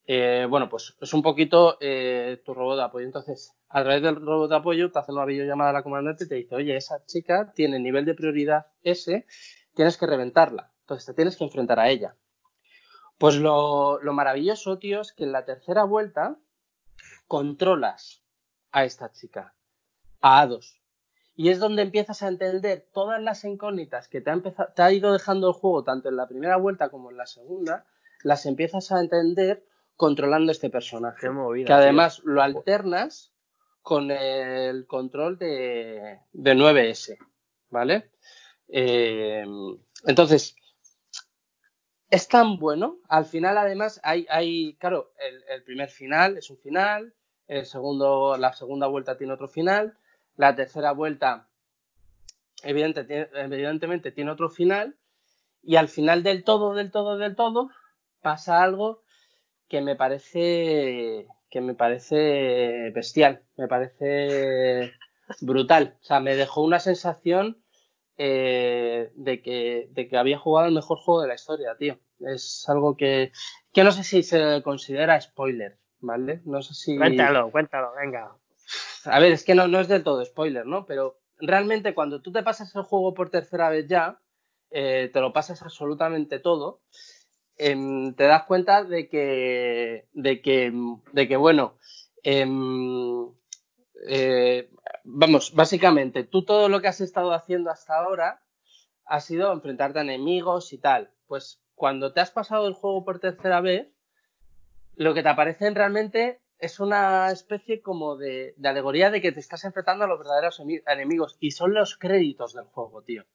Eh, bueno, pues es un poquito tu robot de apoyo. Entonces, a través del robot de apoyo te hacen una videollamada a la comandante y te dice, oye, esa chica tiene nivel de prioridad S, tienes que reventarla. Entonces te tienes que enfrentar a ella. Pues lo, lo maravilloso, tío, es que en la tercera vuelta controlas a esta chica, a A2. Y es donde empiezas a entender todas las incógnitas que te ha, te ha ido dejando el juego, tanto en la primera vuelta como en la segunda, las empiezas a entender controlando este personaje. que además lo alternas con el control de, de 9S, ¿vale? Eh, entonces, es tan bueno. Al final, además, hay, hay claro, el, el, primer final es un final, el segundo, la segunda vuelta tiene otro final, la tercera vuelta, evidentemente, tiene otro final. Y al final del todo, del todo, del todo, pasa algo que me parece que me parece bestial, me parece brutal. O sea, me dejó una sensación eh, de, que, de que había jugado el mejor juego de la historia, tío. Es algo que, que no sé si se considera spoiler, ¿vale? No sé si. Cuéntalo, cuéntalo, venga a ver, es que no, es del todo spoiler, ¿no? Pero realmente cuando tú te pasas el juego por tercera vez ya, eh, te lo pasas absolutamente todo, em, te das cuenta de que, de que, de que bueno, em, eh, vamos, básicamente, tú todo lo que has estado haciendo hasta ahora ha sido enfrentarte a enemigos y tal. Pues cuando te has pasado el juego por tercera vez, lo que te aparecen realmente es una especie como de, de alegoría de que te estás enfrentando a los verdaderos enemigos y son los créditos del juego, tío.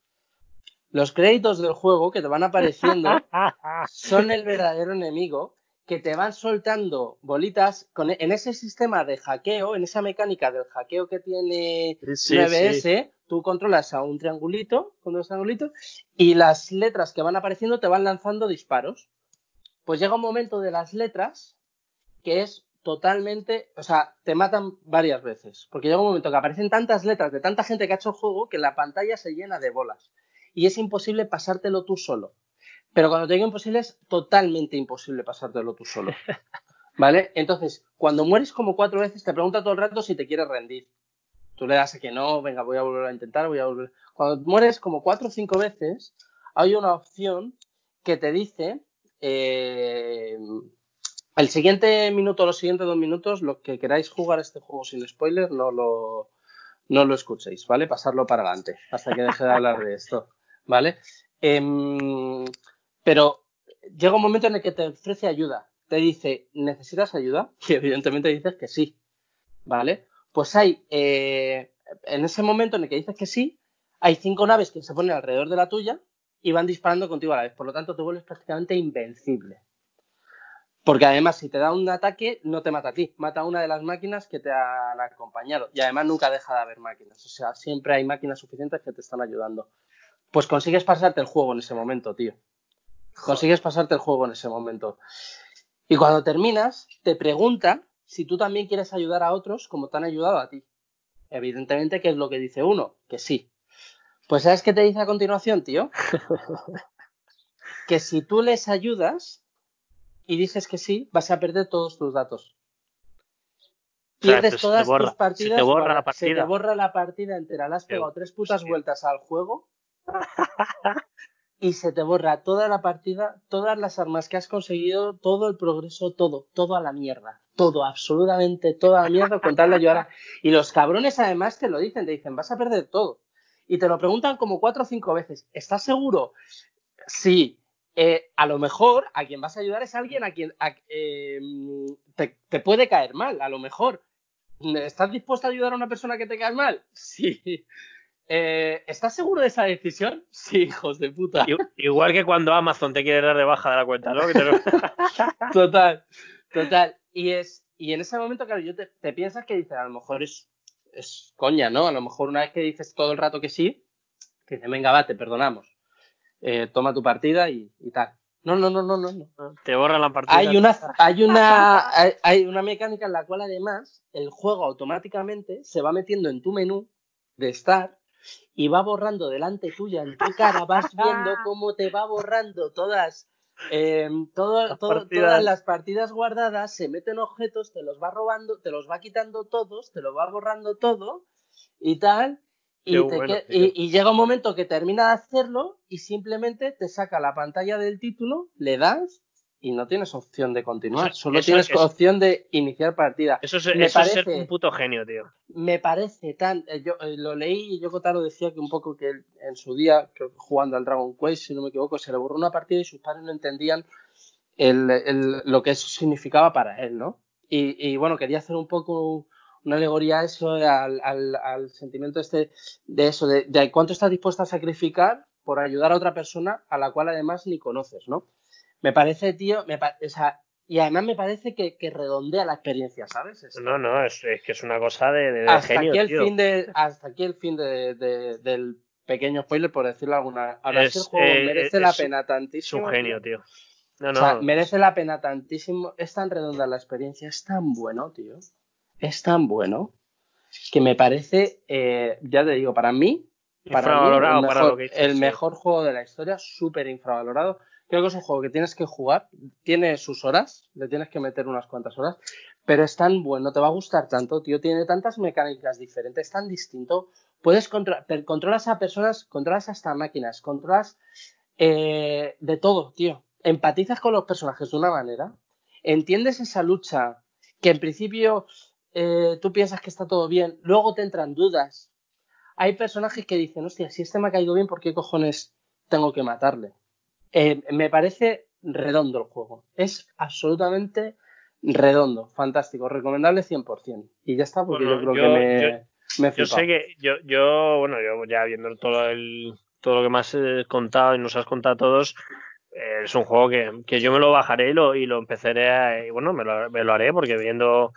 Los créditos del juego que te van apareciendo son el verdadero enemigo que te van soltando bolitas con, e, en ese sistema de hackeo, en esa mecánica del hackeo que tiene 9S, tú controlas a un triangulito, con dos triangulitos, y las letras que van apareciendo te van lanzando disparos. Pues llega un momento de las letras que es totalmente, o sea, te matan varias veces, porque llega un momento que aparecen tantas letras de tanta gente que ha hecho el juego que la pantalla se llena de bolas y es imposible pasártelo tú solo. Pero cuando te digo imposible es totalmente imposible pasártelo tú solo. ¿Vale? Entonces, cuando mueres como cuatro veces, te pregunta todo el rato si te quieres rendir. Tú le das a que no, venga, voy a volver a intentar, voy a volver. Cuando mueres como cuatro o cinco veces, hay una opción que te dice eh, el siguiente minuto, los siguientes dos minutos, lo que queráis jugar este juego sin spoiler, no lo, no lo escuchéis, ¿vale? Pasarlo para adelante hasta que deje de hablar de esto, ¿vale? Em, pero llega un momento en el que te ofrece ayuda. Te dice, ¿necesitas ayuda? Y evidentemente dices que sí, ¿vale? Pues hay, eh, en ese momento en el que dices que sí, hay cinco naves que se ponen alrededor de la tuya y van disparando contigo a la vez. Por lo tanto, te vuelves prácticamente invencible. Porque además, si te da un ataque, no te mata a ti, mata a una de las máquinas que te han acompañado. Y además nunca deja de haber máquinas. O sea, siempre hay máquinas suficientes que te están ayudando. Pues consigues pasarte el juego en ese momento, tío. Consigues pasarte el juego en ese momento. Y cuando terminas, te pregunta si tú también quieres ayudar a otros como te han ayudado a ti. Evidentemente, ¿qué es lo que dice uno? Que sí. Pues ¿sabes qué te dice a continuación, tío? que si tú les ayudas, y dices que sí, vas a perder todos tus datos. Pierdes todas tus partidas. Se te borra la partida. Se te borra la partida entera. Le has pegado tres putas vueltas al juego y se te borra toda la partida, todas las armas que has conseguido, todo el progreso, todo, todo a la mierda. Todo, absolutamente toda la mierda con tal de ayudar. Y los cabrones además te lo dicen, te dicen, vas a perder todo. Y te lo preguntan como cuatro o cinco veces. ¿Estás seguro? Sí. Eh, a lo mejor a quien vas a ayudar es alguien a quien eh, te, te, puede caer mal, a lo mejor. ¿Estás dispuesto a ayudar a una persona que te cae mal? Sí. Eh, ¿Estás seguro de esa decisión? Sí, hijos de puta. Igual que cuando Amazon te quiere dar de baja de la cuenta, ¿no? total, total. Y es y en ese momento, claro, yo te, piensas que dices, a lo mejor es, es coña, ¿no? A lo mejor una vez que dices todo el rato que sí, que dice, venga, va, te perdonamos. Eh, toma tu partida y, tal. No, no, no, no, no, no. Te borran la partida. Hay una, hay una, hay, una mecánica en la cual además el juego automáticamente se va metiendo en tu menú de estar y va borrando delante tuya en tu cara, vas viendo cómo te va borrando todas, eh, todas las partidas guardadas, se meten objetos, te los va robando, te los va quitando todos, te lo va borrando todo y tal, y, llega un momento que termina de hacerlo y simplemente te saca la pantalla del título, le das y no tienes opción de continuar. Solo tienes opción de iniciar partida. Eso es, me parece, ser un puto genio, tío. Me parece tan. Eh, yo eh, lo leí y yo Kotaro decía que un poco que en su día, jugando al Dragon Quest, si no me equivoco, se le borró una partida y sus padres no entendían lo que eso significaba para él, ¿no? Y, bueno, quería hacer un poco una alegoría a eso, al, sentimiento este de eso, de, cuánto estás dispuesto a sacrificar por ayudar a otra persona a la cual además ni conoces, ¿no? Me parece, tío, me o sea, y además me parece que, redondea la experiencia, ¿sabes? No, no, es, que es una cosa de, hasta genio, aquí el Fin de, hasta aquí el fin de, del pequeño spoiler, por decirlo alguna. Ahora sí el juego eh, merece la pena tantísimo. Es un genio, tío. No, no. O sea, merece la pena tantísimo. Es tan redonda la experiencia, es tan bueno, tío es tan bueno que me parece, eh, ya te digo, para mí, para el, mejor, juego de la historia, súper infravalorado. Creo que es un juego que tienes que jugar, tiene sus horas, le tienes que meter unas cuantas horas, pero es tan bueno, te va a gustar tanto, tío, tiene tantas mecánicas diferentes, tan distinto. Puedes controlar, controlas a personas, controlas hasta máquinas, controlas eh, de todo, tío. Empatizas con los personajes de una manera, entiendes esa lucha que en principio eh, tú piensas que está todo bien, luego te entran dudas. Hay personajes que dicen, hostia, si este me ha caído bien, ¿por qué cojones tengo que matarle? Eh, me parece redondo el juego. Es absolutamente redondo, fantástico, recomendable 100%. Y ya está, porque yo creo que me, me Yo sé que yo, yo, bueno, yo ya viendo todo el todo lo que me has contado y nos has contado a todos, eh, es un juego que, que, yo me lo bajaré y lo, y lo empezaré a, y bueno, me lo, me lo haré porque viendo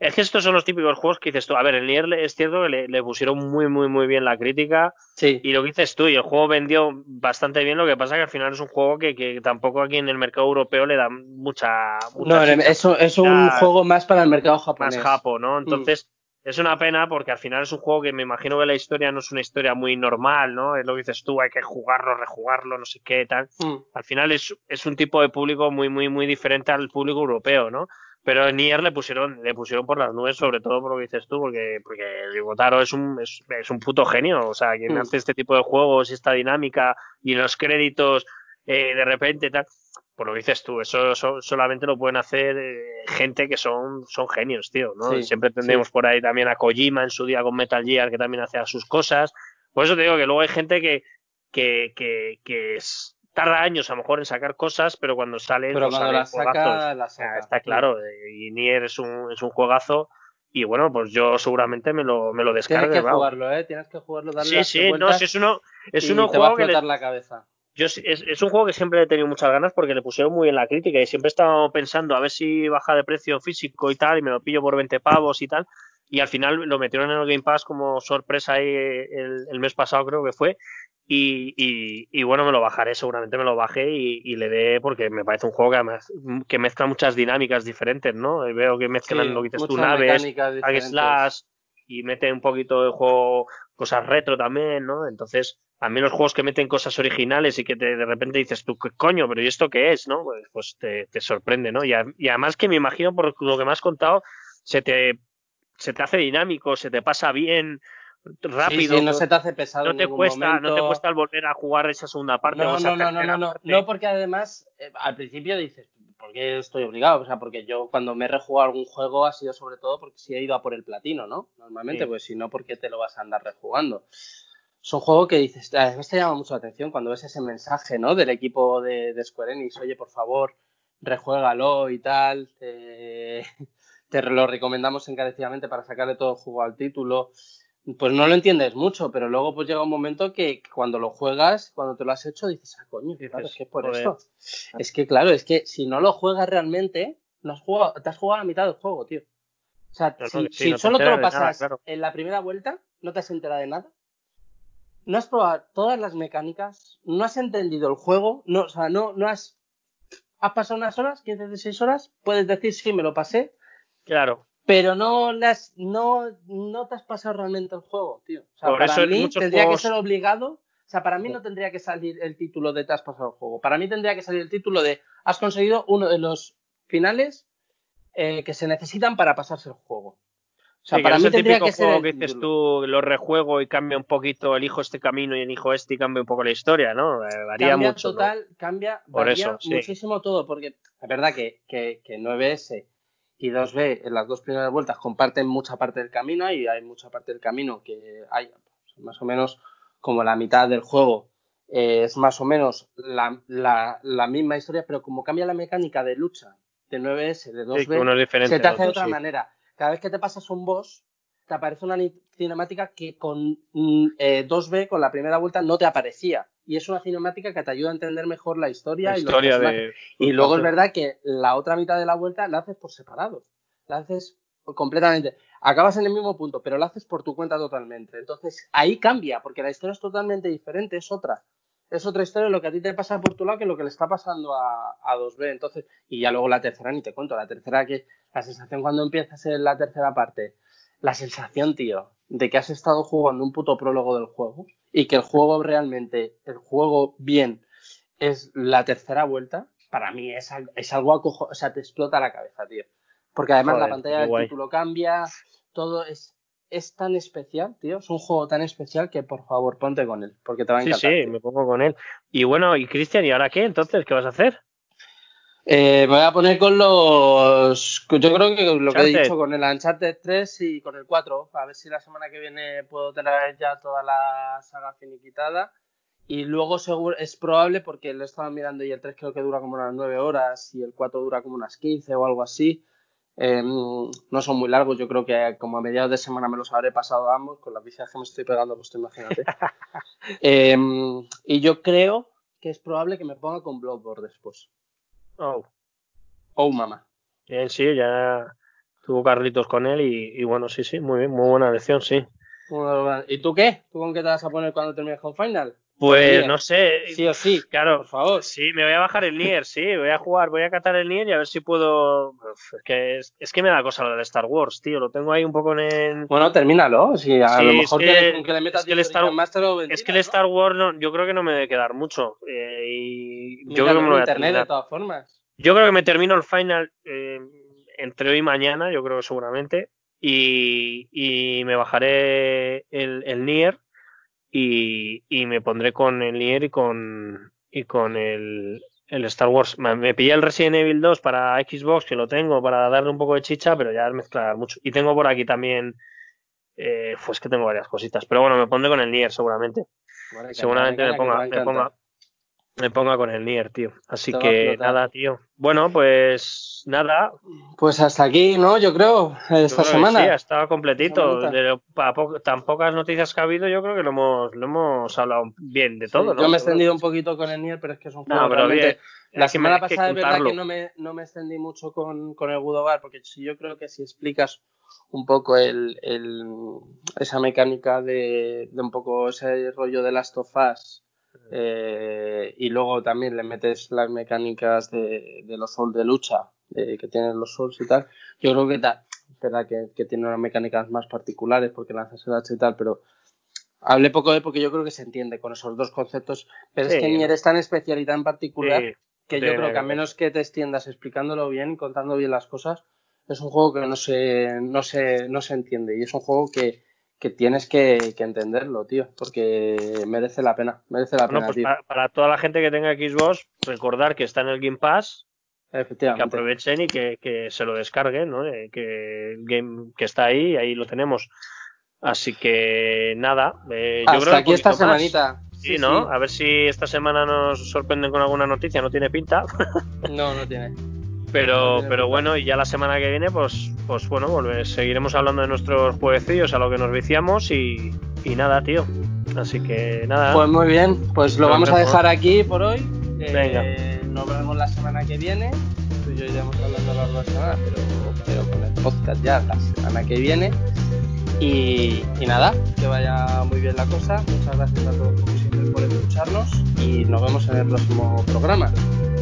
es que estos son los típicos juegos que dices tú. A ver, el Nier es cierto que le, pusieron muy, muy, muy bien la crítica. Sí. Y lo que dices tú, y el juego vendió bastante bien. Lo que pasa que al final es un juego que, que tampoco aquí en el mercado europeo le da mucha. no, eso es un juego más para el mercado japonés. Más japo, ¿no? Mm. Entonces. Es una pena porque al final es un juego que me imagino que la historia no es una historia muy normal, ¿no? Es lo que dices tú, hay que jugarlo, rejugarlo, no sé qué, tal. Mm. Al final es, es un tipo de público muy, muy, muy diferente al público europeo, ¿no? Pero en Nier le pusieron, le pusieron por las nubes, sobre todo por lo que dices tú, porque, porque Ribotaro es un, es, es un puto genio. O sea, quien mm. hace este tipo de juegos y esta dinámica y los créditos eh, de repente tal. Por lo que dices tú, eso, solamente lo pueden hacer eh, gente que son, son genios, tío, ¿no? Siempre tendremos por ahí también a Kojima en su día con Metal Gear, que también hace sus cosas. Por eso te digo que luego hay gente que, que, que, que es, tarda años a lo mejor en sacar cosas, pero cuando sale, pero cuando la saca, la saca, Está claro, eh, y Nier es un, es un juegazo. Y bueno, pues yo seguramente me lo, me lo descargue. Tienes que jugarlo, ¿eh? Tienes que jugarlo, darle Sí, sí, no, si es uno, es uno juego que la cabeza. Yo, es, es, un juego que siempre he tenido muchas ganas porque le pusieron muy en la crítica y siempre he estado pensando a ver si baja de precio físico y tal y me lo pillo por 20 pavos y tal. Y al final lo metieron en el Game Pass como sorpresa ahí el, el mes pasado creo que fue y, y, bueno, me lo bajaré, seguramente me lo bajé y, le dé, porque me parece un juego que además que mezcla muchas dinámicas diferentes, ¿no? Veo que mezclan lo que dices tú, naves, slash, y mete un poquito de juego, cosas retro también, ¿no? Entonces, a mí los juegos que meten cosas originales y que de repente dices tú, ¿qué coño? ¿Pero y esto qué es? ¿No? Pues, pues te, te, sorprende, ¿no? Y, y además que me imagino, por lo que me has contado, se te, se te hace dinámico, se te pasa bien, rápido. no se te hace pesado. No te cuesta, no te cuesta el volver a jugar esa segunda parte. No, no, no, no, no, no, porque además eh, al principio dices, ¿por qué estoy obligado? O sea, porque yo cuando me he rejugado algún juego ha sido sobre todo porque si he ido a por el platino, ¿no? Normalmente, pues si no, ¿por qué te lo vas a andar rejugando? Es un juego que dices, además te llama mucho la atención cuando ves ese mensaje, ¿no? Del equipo de, de Square Enix, oye, por favor, rejuégalo y tal. te lo recomendamos encarecidamente para sacarle todo el juego al título pues no lo entiendes mucho, pero luego pues llega un momento que cuando lo juegas, cuando te lo has hecho, dices, ah, coño, claro, es que es por esto. Es que, claro, es que si no lo juegas realmente, no has jugado, te has jugado a mitad del juego, tío. O sea, si, solo te lo pasas en la primera vuelta, no te has enterado de nada. No has probado todas las mecánicas, no has entendido el juego, no, o sea, no, no has. Has pasado unas horas, 15, 16 horas, puedes decir sí, me lo pasé. Claro pero no las no no te has pasado realmente el juego, tío. O sea, para mí tendría que ser obligado. O sea, para mí no tendría que salir el título de te has pasado el juego. Para mí tendría que salir el título de has conseguido uno de los finales eh, que se necesitan para pasarse el juego. O sea, para mí tendría que ser. que dices tú, lo rejuego y cambia un poquito, elijo este camino y elijo este y cambia un poco la historia, ¿no? Eh, varía cambia mucho. Total, cambia, Por eso, muchísimo todo, porque la verdad que, que, que 9S y 2B en las dos primeras vueltas comparten mucha parte del camino y hay mucha parte del camino que hay pues, más o menos como la mitad del juego eh, es más o menos la, la, misma historia, pero como cambia la mecánica de lucha de 9S, de 2B, se te hace de otra manera. Cada vez que te pasas un boss, te aparece una cinemática que con 2B, mm, eh, con la primera vuelta, no te aparecía y es una cinemática que te ayuda a entender mejor la historia, y, y luego es verdad que la otra mitad de la vuelta la haces por separado, la haces completamente. Acabas en el mismo punto, pero la haces por tu cuenta totalmente. Entonces ahí cambia, porque la historia es totalmente diferente, es otra. Es otra historia lo que a ti te pasa por tu lado que lo que le está pasando a, a 2B. Entonces, y ya luego la tercera ni te cuento. La tercera que la sensación cuando empiezas en la tercera parte, la sensación, tío, de que has estado jugando un puto prólogo del juego y que el juego realmente, el juego bien, es la tercera vuelta, para mí es, es algo acojo, o sea, te explota la cabeza, tío. Porque además la pantalla del título cambia, todo es, es tan especial, tío. Es un juego tan especial que por favor ponte con él, porque te va a encantar. Sí, sí, me pongo con él. Y bueno, y Cristian, ¿y ahora qué? Entonces, ¿qué vas a hacer? Eh, me voy a poner con los. Yo creo que lo que he dicho con el Uncharted 3 y con el 4. A ver si la semana que viene puedo tener ya toda la saga finiquitada. Y luego seguro, es probable, porque lo estaba mirando y el 3 creo que dura como unas 9 horas y el 4 dura como unas 15 o algo así. Em, no son muy largos, yo creo que como a mediados de semana me los habré pasado ambos, con las vicias que me estoy pegando, pues te imagínate. Em, y yo creo que es probable que me ponga con Bloodborne después. Oh. Oh, mamá. Bien, sí, ya tuvo Carlitos con él y, bueno, sí, sí, muy bien, muy buena elección, sí. ¿Y tú qué? ¿Tú con qué te vas a poner cuando termines con Final? Pues no sé. Sí o sí. Claro. Por favor. Sí, me voy a bajar el Nier, sí. Voy a jugar, voy a catar el Nier y a ver si puedo. Es que, es, que me da cosa lo del Star Wars, tío. Lo tengo ahí un poco en. Bueno, termínalo. Sí, a lo mejor que, le metas es que el Star, Es que el Star Wars no, yo creo que no me debe quedar mucho. Eh, y yo creo que me lo voy a internet de todas formas. Yo creo que me termino el final eh, entre hoy y mañana, yo creo que seguramente. Y, y me bajaré el, el Nier y, y me pondré con el Nier y con, y con el, el Star Wars. Me, pillé el Resident Evil 2 para Xbox, que lo tengo para darle un poco de chicha, pero ya es mezclar mucho. Y tengo por aquí también, eh, pues que tengo varias cositas. Pero bueno, me pondré con el Nier seguramente. seguramente me, ponga, me, ponga, me ponga con el Nier, tío. Así que nada, tío. Bueno, pues nada. Pues hasta aquí, ¿no? Yo creo, esta semana. Sí, ha estado completito. De tan pocas noticias que ha habido, yo creo que lo hemos, lo hemos hablado bien de todo, ¿no? Yo me he extendido un poquito con el Nier, pero es que es un juego realmente... La semana pasada es verdad que no me, no me extendí mucho con, con el Gudogar, porque si yo creo que si explicas un poco el, el, esa mecánica de, de un poco ese rollo de las tofas eh, y luego también le metes las mecánicas de, los souls de lucha que tienen los souls y tal. Yo creo que da, verdad que, tiene unas mecánicas más particulares porque lanzas el H y tal, pero hablé poco de porque yo creo que se entiende con esos dos conceptos. Pero es que Nier es tan especial y tan particular que yo creo que a menos que te extiendas explicándolo bien y contando bien las cosas, es un juego que no se, no se, no se entiende y es un juego que que tienes que, entenderlo, tío, porque merece la pena, merece la pena, pues Para, toda la gente que tenga Xbox, recordar que está en el Game Pass, Efectivamente. que aprovechen y que, se lo descarguen, ¿no? Eh, que el game que está ahí, ahí lo tenemos. Así que nada, eh, yo creo aquí esta semanita. Sí, ¿no? A ver si esta semana nos sorprenden con alguna noticia, no tiene pinta. no, no tiene. Pero, pero bueno, y ya la semana que viene, pues, pues bueno, seguiremos hablando de nuestros jueguecillos a lo que nos viciamos y, y nada, tío. Así que nada. Pues muy bien, pues lo vamos a dejar aquí por hoy. Venga. Eh, nos vemos la semana que viene. Tú y yo iremos hablando a lo largo de la semana, pero, con el podcast ya la semana que viene. Y, y, nada, que vaya muy bien la cosa. Muchas gracias a todos como siempre por escucharnos y nos vemos en el próximo programa.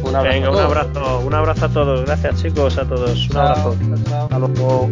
Un abrazo. Venga, un abrazo, un abrazo a todos. Gracias chicos, a todos. Un abrazo. Hasta luego.